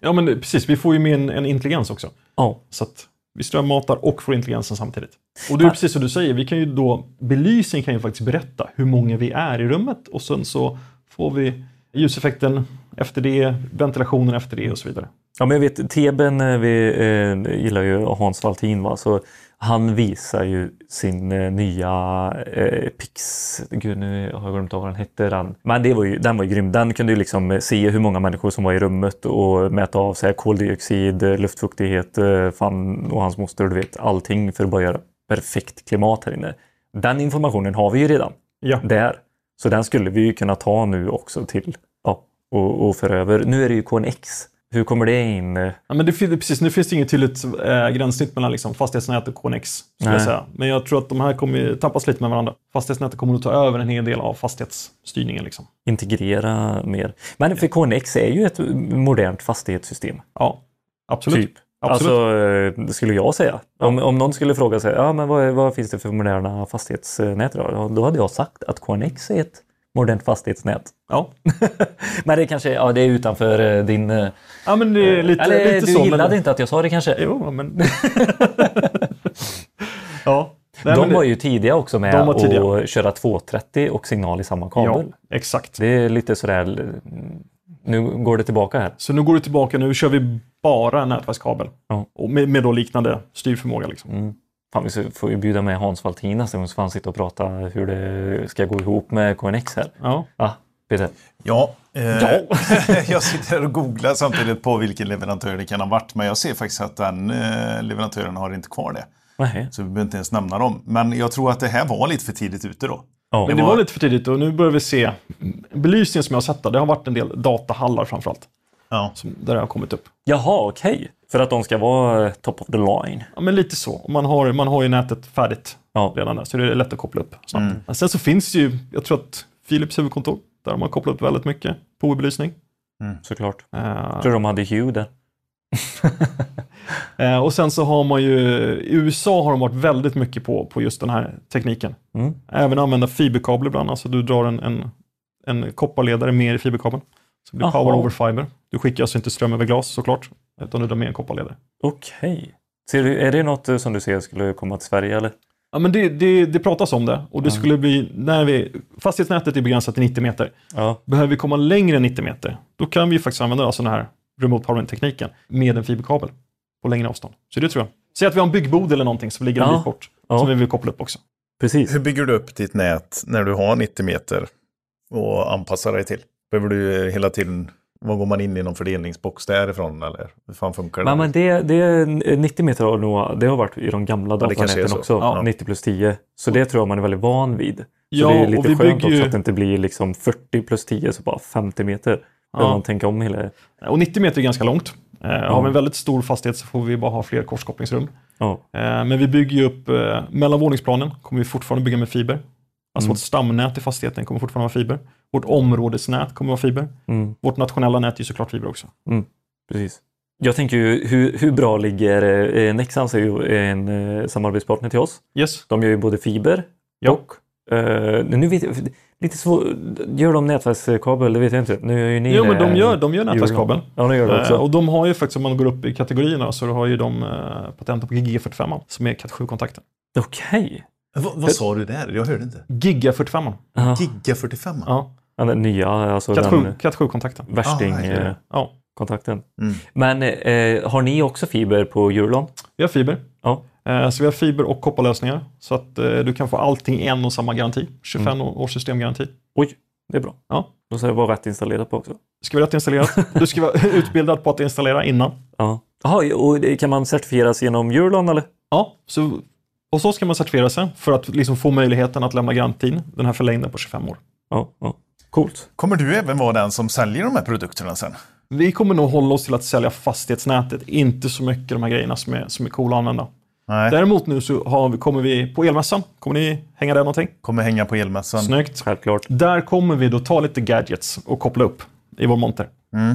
Ja, men precis. Vi får ju med en, en intelligens också. Ja, Så att vi strömmatar och får intelligensen samtidigt. Och det är precis som du säger, vi kan ju då, belysning kan ju faktiskt berätta hur många vi är i rummet och sen så får vi ljuseffekten efter det, ventilationen efter det och så vidare. Ja, men jag vet, Teben, eh, vi eh, gillar ju Hans Valtin, va? så han visar ju sin eh, nya eh, Pix... Gud, nu har jag glömt av vad den hette. Den. Men det var ju, den var ju grym. Den kunde ju liksom eh, se hur många människor som var i rummet och mäta av här, koldioxid, eh, luftfuktighet, fan och hans moster, du vet allting för att bara göra perfekt klimat här inne. Den informationen har vi ju redan Ja, där. Så den skulle vi ju kunna ta nu också till ja, och, och föra över. Nu är det ju KNX. Hur kommer det in? eh? ja men det, precis, nu finns det inget tydligt eh, gränssnitt mellan liksom, fastighetsnät och KNX. Skulle jag Nej. säga. Men jag tror att de här kommer tappas lite med varandra. Fastighetsnätet kommer att ta över en hel del av fastighetsstyrningen. Liksom. integrera mer. Men för KNX är ju ett modernt fastighetssystem. Ja, absolut. Typ. Absolut. Alltså, eh, skulle jag säga. Om, om någon skulle fråga sig, ja men vad, vad finns det för moderna fastighetsnät idag? Då hade jag sagt att KNX är ett modernt fastighetsnät. Ja. [LAUGHS] Men det kanske ja, det är utanför eh, din... eh, ja, men det är lite, Eller lite du så. gillade men... inte att jag sa det kanske? Jo, men... [LAUGHS] ja. Nej, de var ju tidiga också med att köra 230 och signal i samma kabel. Ja, exakt. Det är lite sådär, nu går det tillbaka här. Så nu går det tillbaka, nu kör vi bara nätverkskabel. Ja. Och med, med då liknande styrförmåga. Liksom. Mm. Fan, vi får ju bjuda med Hans Valtin nästa gång så får han sitta och prata hur det ska gå ihop med KNX här. Ja. Ah, Peter. Ja, eh, [LAUGHS] jag sitter här och googlar samtidigt på vilken leverantör det kan ha varit. Men jag ser faktiskt att den eh, leverantören har inte kvar det. Nej. Så vi behöver inte ens nämna dem. Men jag tror att det här var lite för tidigt ute då. Ja. Men det var lite för tidigt och nu börjar vi se belysningen som jag har sett där, det har varit en del datahallar framförallt. Ja. Som, där det har kommit upp. Jaha, okej. För att de ska vara eh, top of the line. Ja, men lite så. Man har, man har ju nätet färdigt Ja. redan där, så det är lätt att koppla upp snabbt. Men sen så finns ju, jag tror att Philips huvudkontor, där har man kopplat upp väldigt mycket på belysning. Såklart. Eh, Jag tror de hade Hue där. [LAUGHS] Eh, och sen så har man ju, i USA har de varit väldigt mycket på, på just den här tekniken. Mm. Även använda fiberkabel ibland, alltså du drar en, en, en kopparledare mer i fiberkabeln. Så blir Aha. power over fiber. Du skickar alltså inte ström över glas såklart, utan du drar med en kopparledare. Okej. Ser du, är det något eh, som du ser skulle komma till Sverige eller? Ja, men det, det, det pratas om det och det skulle bli, när vi, fastighetsnätet är begränsat till 90 meter. Ja. Behöver vi komma längre än 90 meter, då kan vi faktiskt använda alltså den här remote powering-tekniken med en fiberkabel på längre avstånd. Så det tror jag. Säg att vi har en byggbod eller någonting som ligger en Ja. bit bort, Ja. som vi vill koppla upp också. Precis. Hur bygger du upp ditt nät när du har 90 meter och anpassar dig till? Behöver du hela tiden, vad går man in i någon fördelningsbox därifrån eller hur fan funkar det? Men, men det, det 90 meter har nog, det har varit i de gamla datanäten så. också. Ja. 90 plus 10. Så det tror jag man är väldigt van vid. Så Ja, det är lite vi skönt bygger också att det inte blir liksom 40 plus 10 så bara 50 meter. Ja. Behöver man tänka om hela... Och 90 meter är ganska långt. Eh, Har vi en väldigt stor fastighet så får vi bara ha fler korskopplingsrum. Ja. Eh, men vi bygger ju upp, eh, mellan våningsplanen kommer vi fortfarande bygga med fiber. Alltså Mm. vårt stamnät i fastigheten kommer fortfarande vara fiber. Vårt områdesnät kommer vara fiber. Mm, Vårt nationella nät är såklart fiber också. precis. Jag tänker ju hur, hur bra ligger eh, Nexans är ju en eh, samarbetspartner till oss. Yes. De gör ju både fiber Ja. och eh, nu vet jag, lite svårt, gör de nätverkskabel? Det vet jag inte. Nu är ju ni Jo, men de gör, de gör nätverkskabel. Ja, de gör det också. Eh, och de har ju faktiskt, om man går upp i kategorierna, så har ju de eh, patent på Giga45 som är Cat 7-kontakten. Okej. Vad, vad sa du där? Jag hörde inte. Giga45. Ja. Giga 45? Ja, Ja, den nya, alltså Cat den 7 Cat 7-kontakten. Ah, verkligen. värsting-kontakten. Ja. Mm. Men eh, har ni också fiber på Eurolon? Vi har fiber. Ja. Eh, Så vi har fiber och kopparlösningar. Så att eh, du kan få allting i en och samma garanti. 25 års systemgaranti. Oj, det är bra. Ja. Då ska det vara rätt installerat på också. Det ska vara rätt installerat. [LAUGHS] Du ska vara [LAUGHS] utbildad på att installera innan. Ja. Jaha, och kan man certifieras genom Eurolon eller? Ja, så hos oss kan man certifiera sig för att liksom få möjligheten att lämna garantin, den här förlängda på 25 år. Ja, ja. Coolt. Kommer du även vara den som säljer de här produkterna sen? Vi kommer nog hålla oss till att sälja fastighetsnätet, inte så mycket de här grejerna som är, som är coola att använda. Nej. Däremot nu så har vi, kommer vi på elmässan, kommer ni hänga där någonting? Kommer hänga på elmässan? Snyggt. Självklart. Där kommer vi då ta lite gadgets och koppla upp i vår monter.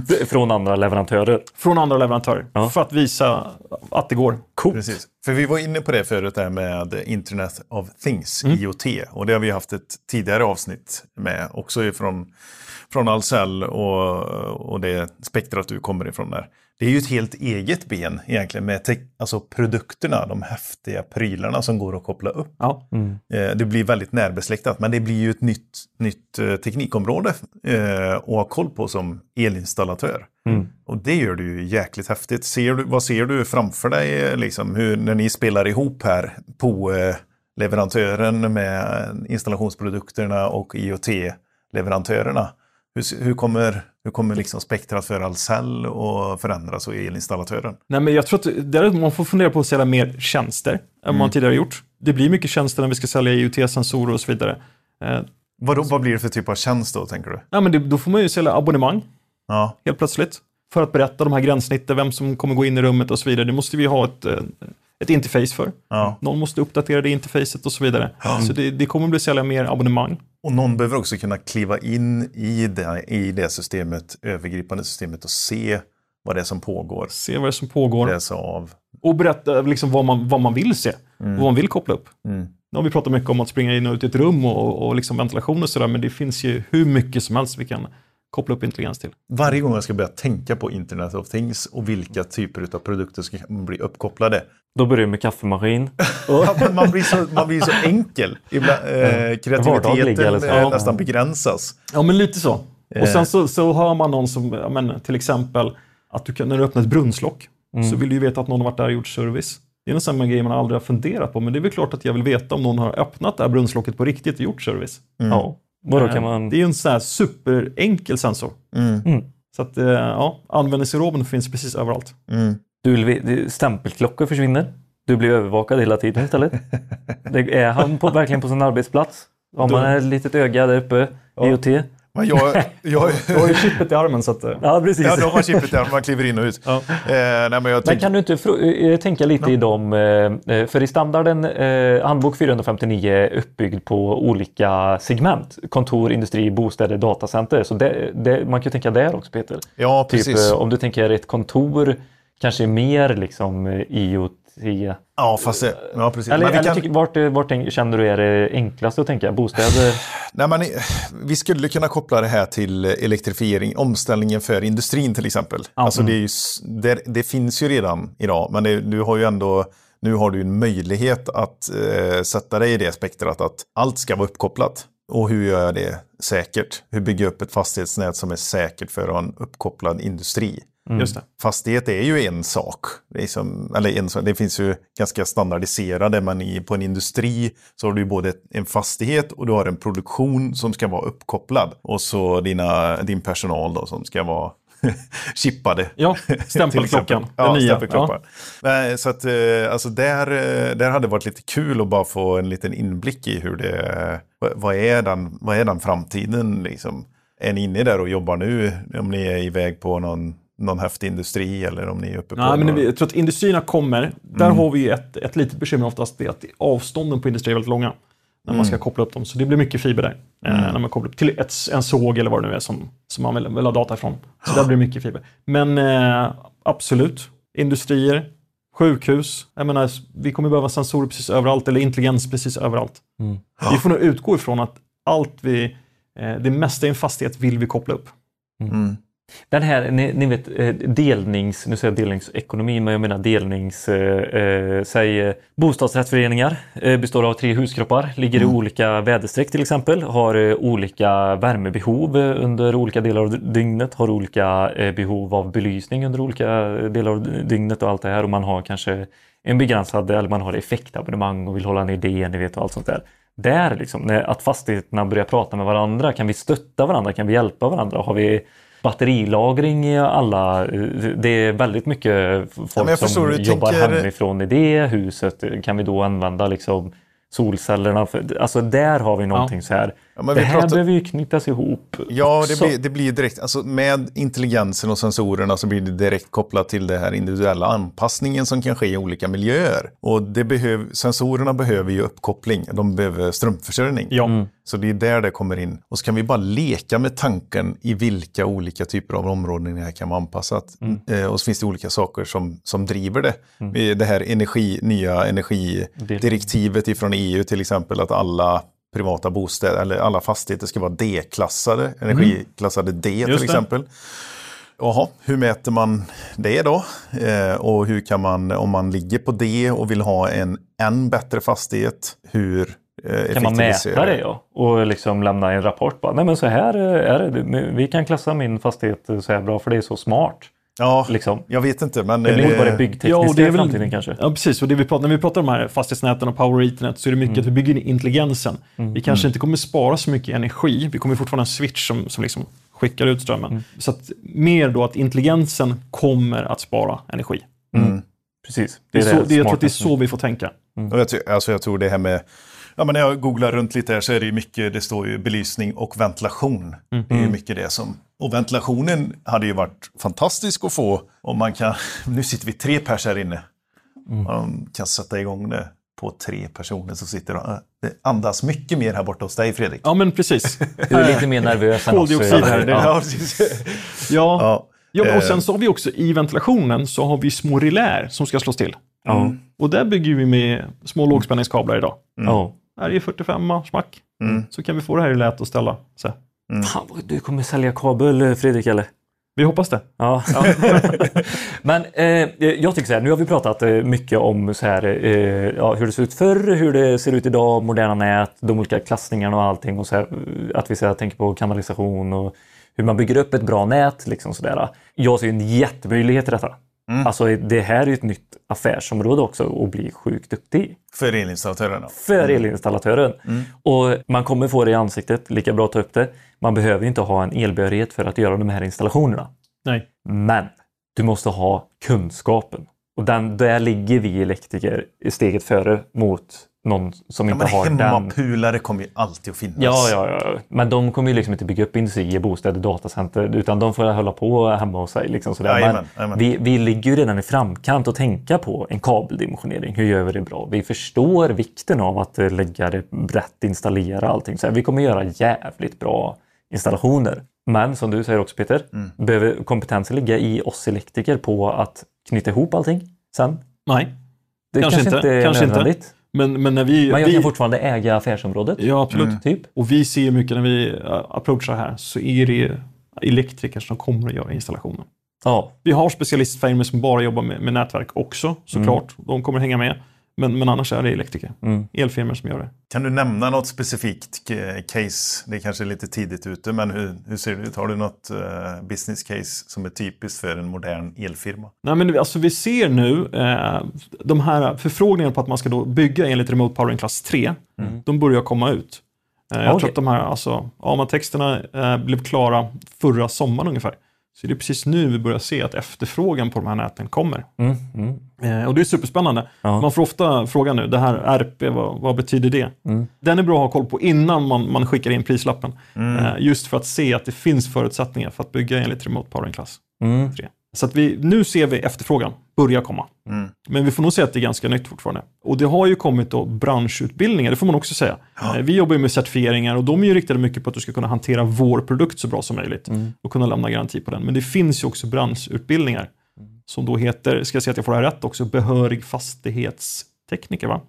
F- Från andra leverantörer. Från andra leverantörer. Ja. För att visa att det går. Coolt. Precis. För vi var inne på det förut där med Internet of Things, Mm. IoT. Och det har vi haft ett tidigare avsnitt med, också ifrån från Ahlsell och, och det spektrat du kommer ifrån där. Det är ju ett helt eget ben egentligen med alltså produkterna, de häftiga prylarna som går att koppla upp. Ja. Eh, Det blir väldigt närbesläktat, men det blir ju ett nytt, nytt eh, teknikområde eh, att ha koll på som elinstallatör. Mm. Och det gör du ju jäkligt häftigt. Ser du, vad ser du framför dig liksom, hur, när ni spelar ihop här på leverantören med installationsprodukterna och IoT-leverantörerna? Hur, hur kommer, hur kommer liksom spektrat för Ahlsell att förändras och elinstallatören? Nej, men jag tror att där man får fundera på att sälja mer tjänster än man tidigare gjort. Det blir mycket tjänster när vi ska sälja IoT-sensorer och så vidare. Eh, Vad, vad blir det för typ av tjänst då, tänker du? ja, men det, då får man ju sälja abonnemang Ja, helt plötsligt. För att berätta de här gränssnitten, vem som kommer gå in i rummet och så vidare. Det måste vi ha ett, eh, ett interface för. ja. Någon måste uppdatera det interfacet och så vidare. Så det, det kommer bli sälja mer abonnemang. Och någon behöver också kunna kliva in i det, i det systemet, övergripande systemet och se vad det är som pågår. Se vad det är som pågår. Läsa av. Och berätta liksom vad, man, vad man vill se. Vad man vill koppla upp. Mm. Nu har vi pratat mycket om att springa in och ut i ett rum och, och liksom ventilation och sådär. Men det finns ju hur mycket som helst vi kan koppla upp intelligens till. Varje gång jag ska börja tänka på Internet of Things och vilka typer av produkter som kan bli uppkopplade. Då börjar det med kaffemaskin. [LAUGHS] Man, blir så, man blir så enkel. Ibland, eh, kreativiteten eh, nästan begränsas. Ja, men lite så. Eh. Och sen så, så hör man någon som, ja, men, till exempel, att du kan, när du öppnar ett brunnslock så vill du ju veta att någon har varit där och gjort service. Det är en sån här grej man aldrig har funderat på, men det är väl klart att jag vill veta om någon har öppnat det här brunnslocket på riktigt och gjort service. Ja. Vadå kan man... Det är ju en sån här superenkel sensor. Mm. Så att, ja, användningsområden finns precis överallt. Du stämpelklockor försvinner. Du blir övervakad hela tiden istället. Det är han på, verkligen på sin arbetsplats? Har man ett litet öga där uppe, IoT? Men jag, jag, Du har ju chippet i armen så att... eh, Ja, precis. ja, de har chippet där, man kliver in och ut. Ja. Eh, nej, men jag Men kan du inte fr- eh, tänka lite i dem, eh, eh, för i standarden eh, handbok 459 är uppbyggd på olika segment. Kontor, industri, bostäder, datacenter. Så det, det, man kan ju tänka där också Peter. ja, Typ precis. eh, om du tänker ett kontor kanske mer liksom eh, IoT. Ja, fast det, ja, precis. Eller, eller kan- tycker- vart, eh, vart känner du är det enklaste att tänka? Bostäder? [SIGHS] Nej, men, vi skulle kunna koppla det här till elektrifiering, omställningen för industrin till exempel. Alltså, det, ju, s- det, det finns ju redan idag, men det, du har ju ändå, nu har du en möjlighet att eh, sätta dig i det spektrat att allt ska vara uppkopplat. Och hur gör jag det säkert? Hur bygger jag upp ett fastighetsnät som är säkert för en uppkopplad industri? Just det. Fastighet är ju en sak. Det, är som, eller en, det finns ju ganska standardiserade, men i, på en industri så har du både en fastighet och du har en produktion som ska vara uppkopplad. Och så dina, din personal då som ska vara [LAUGHS] chippade. Ja, [LAUGHS] stämpelklockan. Ja, nya. stämpelklockan. Nej, Så att, eh, alltså där, eh, där hade det varit lite kul att bara få en liten inblick i hur det, vad är den, vad är den framtiden liksom? Är ni inne där och jobbar nu? Om ni är iväg på någon, någon häftig industri eller om ni är uppe på Nej, men någon... jag tror att industrierna kommer. Där har vi ju ett, ett litet bekymmer oftast. Det är att avstånden på industrier är väldigt långa. När man ska koppla upp dem. Så det blir mycket fiber där. Eh, när man kopplar upp till ett, en såg eller vad det nu är som, som man vill, vill ha data ifrån. Så där blir det mycket fiber. Men eh, absolut. Industrier, sjukhus. Jag menar, vi kommer behöva sensorer precis överallt. Eller intelligens precis överallt. Vi får nog utgå ifrån att allt vi, eh, det mesta i en fastighet vill vi koppla upp. Mm. Den här, ni, ni vet eh, delnings, nu säger jag delningsekonomi, men jag menar delnings, eh, eh, säg eh, bostadsrättsföreningar eh, består av tre huskroppar, ligger i olika väderstreck till exempel, har eh, olika värmebehov eh, under olika delar av dygnet, har olika eh, behov av belysning under olika delar av dygnet och allt det här och man har kanske en begränsad, eller man har effektabonnemang och vill hålla ner det, ni vet och allt sånt där. Där liksom, när, att fastigheterna börjar prata med varandra, kan vi stötta varandra, kan vi hjälpa varandra? Har vi batterilagring i alla. Det är väldigt mycket folk jag som jobbar tänker. hemifrån i det huset. Kan vi då använda liksom solcellerna? För, alltså där har vi någonting så här. Ja, men det vi här pratar- behöver ju knytas ihop. Ja, det blir, det blir direkt, alltså med intelligensen och sensorerna så blir det direkt kopplat till det här individuella anpassningen som kan ske i olika miljöer. Och det behöv, sensorerna behöver ju uppkoppling, de behöver strömförsörjning. Ja. Så det är där det kommer in. Och så kan vi bara leka med tanken i vilka olika typer av områden det här kan vara anpassat. Eh, och så finns det olika saker som, som driver det. Eh, Det här energi, nya energidirektivet ifrån EU till exempel, att alla privata bostäder eller alla fastigheter ska vara D-klassade, energiklassade D till Just det. exempel. Jaha, hur mäter man det då? Eh, och hur kan man, om man ligger på D och vill ha en än bättre fastighet, hur eh, Kan man mäta det ja? Och liksom lämna en rapport bara, nej men så här är det. Vi kan klassa min fastighet så här bra för det är så smart. Ja, Liksom. jag vet inte, men... Det blir eh, bara det Ja, byggtekniska och det är i väl- framtiden kanske. Ja, precis. Och det vi pratar, när vi pratar om de här fastighetsnäten och power ethernet så är det mycket att vi bygger in intelligensen. Vi kanske inte kommer spara så mycket energi. Vi kommer fortfarande ha en switch som, som liksom skickar ut strömmen. Så att, mer då att intelligensen kommer att spara energi. Precis. Det är så, det, jag tror att det är så vi får tänka. Och jag, ty- alltså jag tror det här med... Ja, men när jag googlar runt lite här så är det ju mycket, det står ju belysning och ventilation. Det är ju mycket det som... Och ventilationen hade ju varit fantastisk att få om man kan... [LAUGHS] Nu sitter vi tre pers här inne. Om de kan sätta igång det på tre personer så sitter de... Det andas mycket mer här borta hos dig Fredrik. Ja, men precis. [LAUGHS] Du är lite mer nervös än oss. Koldioxid här, det- Ja. Ja. Ja. Ja. Och Eh. sen så har vi också i ventilationen så har vi små relär som ska slås till. Ja. Och där bygger vi med små lågspänningskablar idag. Ja. Är 45 smack. Så kan vi få det här i lät att ställa. Så. Fan, vad du kommer sälja kabel Fredrik eller? Vi hoppas det. Ja. [LAUGHS] Men eh, jag tycker så här, nu har vi pratat eh, mycket om så här, eh, ja, hur det ser ut förr, hur det ser ut idag, moderna nät, de olika klassningarna och allting. Och så här, eh, att vi så här, tänker på kanalisation och hur man bygger upp ett bra nät. Liksom så där. Jag ser en jättemöjlighet i detta. Alltså det här är ju ett nytt affärsområde också att bli sjukt duktig För elinstallatörerna. för elinstallatören. Och man kommer få det i ansiktet, lika bra att ta upp det. Man behöver inte ha en elbehörighet för att göra de här installationerna. Nej. Men du måste ha kunskapen. Och den, där ligger vi elektriker i steget före mot någon som Ja, inte men har den. hemmapulare kommer ju alltid att finnas. Ja, ja, ja. Men de kommer ju liksom inte bygga upp industrier, bostäder, datacenter utan de får hålla på hemma hos sig. Liksom sådär. Jajamän, Men jajamän. vi, vi ligger ju redan i framkant och tänka på en kabeldimensionering. Hur gör vi det bra? Vi förstår vikten av att eh, lägga det brett, installera allting. Så här, vi kommer göra jävligt bra installationer. Men som du säger också Peter, Mm. behöver kompetensen ligga i oss elektriker på att knyta ihop allting sen? Nej. Det Kanske kanske, inte, inte är kanske inte. Men, men när vi... Men jag vi kan fortfarande äga affärsområdet. ja, absolut. Typ. Och vi ser mycket när vi uh, approachar här så är det elektriker som kommer att göra installationen. Ja. Vi har specialistfirmor som bara jobbar med, med nätverk också såklart. De kommer hänga med. Men, men annars är det elektriker. Mm. Elfirmor som gör det. Kan du nämna något specifikt case? Det är kanske är lite tidigt ute, men hur, hur ser det ut? Har du något eh, business case som är typiskt för en modern elfirma? Nej, men alltså, vi ser nu eh, de här förfrågningarna på att man ska då bygga enligt Remote Powering klass 3. De börjar komma ut. Eh, jag Okej. tror att de här alltså, AMA-texterna eh, blev klara förra sommaren ungefär. Så det är precis nu vi börjar se att efterfrågan på de här näten kommer. Mm. Mm. Eh, och det är superspännande. Ja. Man får ofta frågan nu, det här RP, vad, vad betyder det? Mm. Den är bra att ha koll på innan man, man skickar in prislappen. Eh, just för att se att det finns förutsättningar för att bygga enligt Remote Powering klass Mm. 3. Så att vi, nu ser vi efterfrågan börja komma. Men vi får nog säga att det är ganska nytt fortfarande. Och det har ju kommit då branschutbildningar, det får man också säga. Eh, Vi jobbar ju med certifieringar och de är ju riktade mycket på att du ska kunna hantera vår produkt så bra som möjligt och kunna lämna garanti på den. Men det finns ju också branschutbildningar som då heter, ska jag säga att jag får det här rätt också, behörig fastighetstekniker va?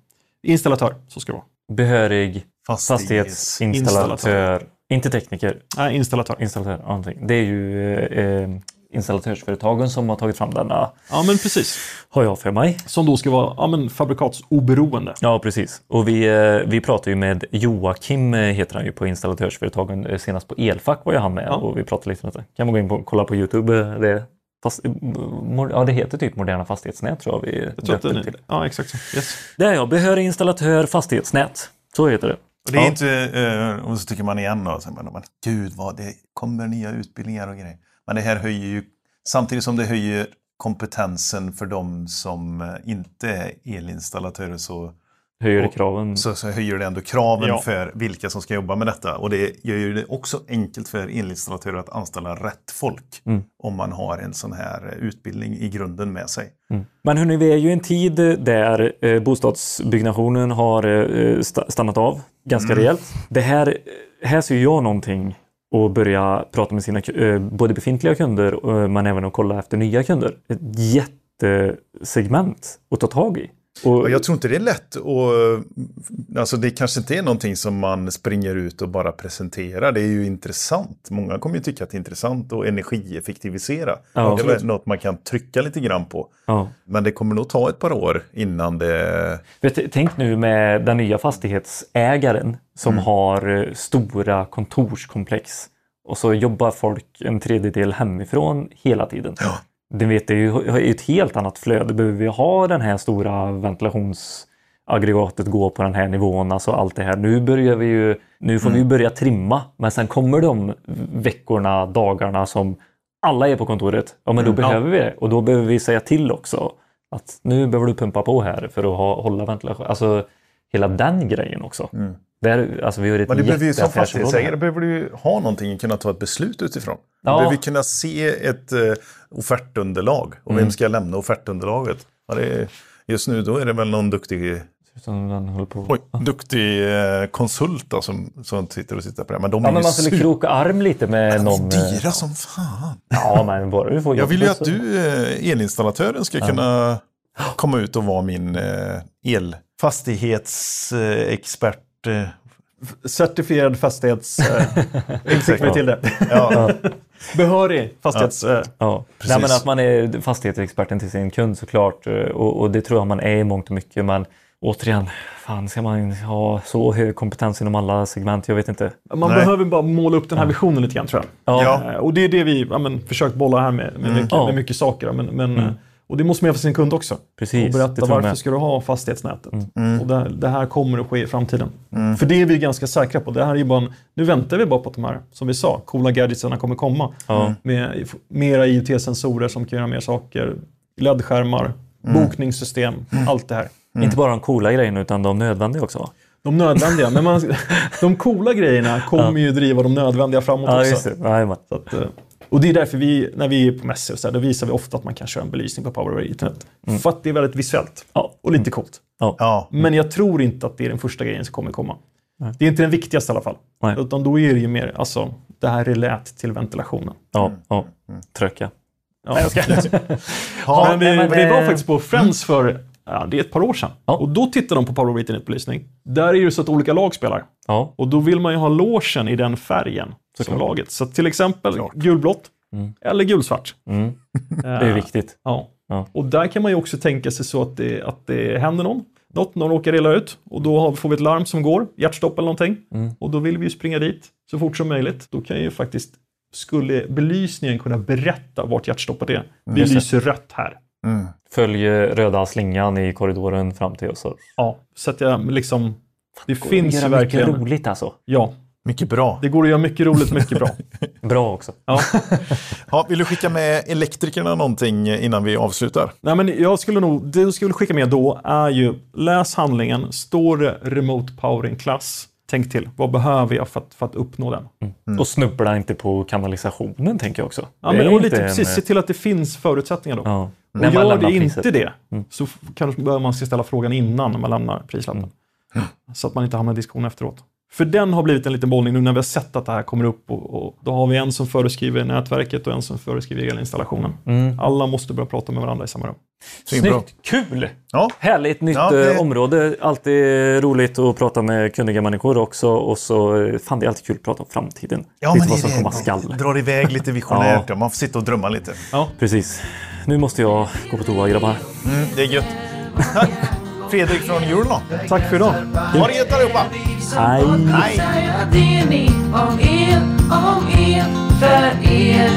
Installatör, så ska det vara. Behörig Fastighets... fastighetsinstallatör. Inte tekniker. Nej, installatör. Installatör. ja, Någonting. Det är ju eh, installatörsföretagen som har tagit fram denna, Ja, men precis. har jag för mig. Som då ska vara ja, men fabrikatsoberoende. Ja, precis. Och vi, eh, vi pratade ju med Joakim, eh, heter han ju på installatörsföretagen. Eh, Senast på Elfack var ju han med Ja. och vi pratade lite om det. Kan man gå in och kolla på Youtube. Det, fast, ja, det heter typ Moderna fastighetsnät tror jag vi Jag tror att döpte det till. ja, exakt så. Yes. Det är jag, behörig installatör fastighetsnät. Så heter det. Och det är Ja. inte, och så tycker man igen då, så man, gud vad det kommer nya utbildningar och grejer. Men det här höjer ju, samtidigt som det höjer kompetensen för de som eh, inte är elinstallatörer så, Höjer det kraven. så, så höjer det ändå kraven Ja. för vilka som ska jobba med detta. Och det gör ju det också enkelt för elinstallatörer att anställa rätt folk Mm. om man har en sån här utbildning i grunden med sig. Men hörni, vi är ju i en tid där eh, bostadsbyggnationen har eh, sta- stannat av ganska Mm. rejält. Det här, här ser jag någonting och börja prata med sina eh, både befintliga kunder eh, men även att kolla efter nya kunder. Ett jättesegment att ta tag i. Och, Och jag tror inte det är lätt och alltså det kanske inte är någonting som man springer ut och bara presenterar. Det är ju intressant. Många kommer ju tycka att det är intressant att energieffektivisera. Ja, det är något man kan trycka lite grann på. ja. Men det kommer nog ta ett par år innan det... Vet, tänk nu med den nya fastighetsägaren som Mm. har eh, stora kontorskomplex och så jobbar folk en tredjedel hemifrån hela tiden. Ja. Det, vet, det är ju ett helt annat flöde. Behöver vi ha den här stora ventilationsaggregatet gå på den här nivån, alltså allt det här. Nu börjar vi ju, nu får vi Mm. ju börja trimma, men sen kommer de veckorna, dagarna som alla är på kontoret. Ja, men då Mm. behöver vi det och då behöver vi säga till också att nu behöver du pumpa på här för att ha, hålla ventilation. Alltså hela den grejen också. Där, alltså vi ett Men det behöver ju som fastighetsägare behöver du ha någonting att kunna ta ett beslut utifrån. Du Ja. behöver kunna se ett uh, offertunderlag. Och Mm. vem ska lämna offertunderlaget? Ja, är, just nu då är det väl någon duktig. Oj, duktig eh, konsult då, som, som sitter och tittar på det. Men de Ja, är men man skulle super- kroka arm lite med de någon. är eh, dyra som fan. Ja, men bara du får Jag vill ju att du, eh, elinstallatören, ska kunna komma ut och vara min eh, elfastighetsexpert. Eh, Certifierad fastighets... Eh, [LAUGHS] fick vi till det. ja, Behörig fastighets... Eh, Ja. Nej, men att man är fastighetsexperten till sin kund såklart. eh, Och, och det tror jag man är i mångt och mycket. Men återigen, fan ska man ha så hög kompetens inom alla segment? Jag vet inte. man Nej. behöver bara måla upp den här visionen lite grann tror jag. Ja, Ja. Eh, Och det är det vi ja, men, försökt bolla här med, med, mycket, Ja. med mycket saker. Men, men, eh, Och det måste man göra för sin kund också. precis. Och berätta jag varför ska du ha fastighetsnätet. Och det, det här kommer att ske i framtiden. För det är vi ganska säkra på. Det här är ju bara en, nu väntar vi bara på att de här, som vi sa, coola gadgetsarna kommer komma. Ja. Med mera IoT-sensorer som kan göra mer saker. LED-skärmar, bokningssystem, allt det här. Inte bara de coola grejerna utan de nödvändiga också. va? De nödvändiga, men man, [LAUGHS] de coola grejerna kommer ju driva de nödvändiga framåt Ja, också. just det. Jajamän. Så att, eh, och det är därför vi, när vi är på mässor, så här, då visar vi ofta att man kan köra en belysning på Power over Ethernet. För att det är väldigt visuellt Ja. och lite coolt. ja. Men jag tror inte att det är den första grejen som kommer komma. Det är inte den viktigaste i alla fall. Nej. Utan då är det ju mer, alltså, det här relät till ventilationen. Ja, ja. Tröka. Ja. [LAUGHS] Ja, men vi, nej, men vi var det- faktiskt på Friends för Ja, det är ett par år sedan. Ja. Och då tittar de på Power of Internetbelysning. Där är det ju så att olika lag spelar. Ja, Och då vill man ju ha logen i den färgen som laget. Så till exempel gulblått Mm. eller gulsvart. mm. [LAUGHS] det är viktigt. Ja. Ja. Och där kan man ju också tänka sig så att det, att det händer någon. Något, någon råkar illa ut och då får vi ett larm som går, hjärtstopp eller någonting. Mm. Och då vill vi ju springa dit så fort som möjligt. Då kan ju faktiskt, skulle belysningen kunna berätta vart hjärtstoppet är. Vi Just det. lyser rött här. Mm. Följ röda slingan i korridoren fram till oss. Ja, så att jag liksom, det Går finns ju verkligen. roligt alltså. Ja, Mycket bra. det går att göra mycket roligt, mycket bra. [LAUGHS] Bra också. Ja. [LAUGHS] Ja, vill du skicka med elektrikerna någonting innan vi avslutar? Nej, men jag skulle nog, det jag skulle skicka med då är ju läs handlingen, står det remote powering klass, tänk till, vad behöver jag för att, för att uppnå den? Och snubbla inte på kanalisationen tänker jag också. Ja, Det men och lite en- precis, se till att det finns förutsättningar då. Ja. Och När man gör det priset. inte det, Mm. så kanske behöver man ska ställa frågan innan man lämnar prislappen. Så att man inte hamnar i diskussion efteråt. För den har blivit en liten bollning nu när vi har sett att det här kommer upp och, och då har vi en som föreskriver nätverket och en som föreskriver elinstallationen. Mm. Alla måste börja prata med varandra i samma rum. Snyggt! Kul! Ja, Härligt nytt Ja, det- eh, område. Alltid roligt att prata med kunniga människor också. Och så, eh, fan det är alltid kul att prata om framtiden. ja Lite men vad som komma skall. Drar iväg lite visionärt. [LAUGHS] Ja. Ja. Man får sitta och drömma lite. Precis. Nu måste jag gå på toa grabbar. Mm, det är gött. [LAUGHS] Fredrik från Eurolon. Tack för idag! Ha det gött allihopa! Hej! Hej! Säga det ni om el, om el, för er.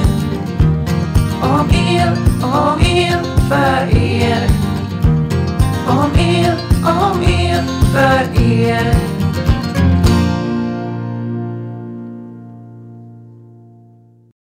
Om el, om el, för er. Om el, om el, för er.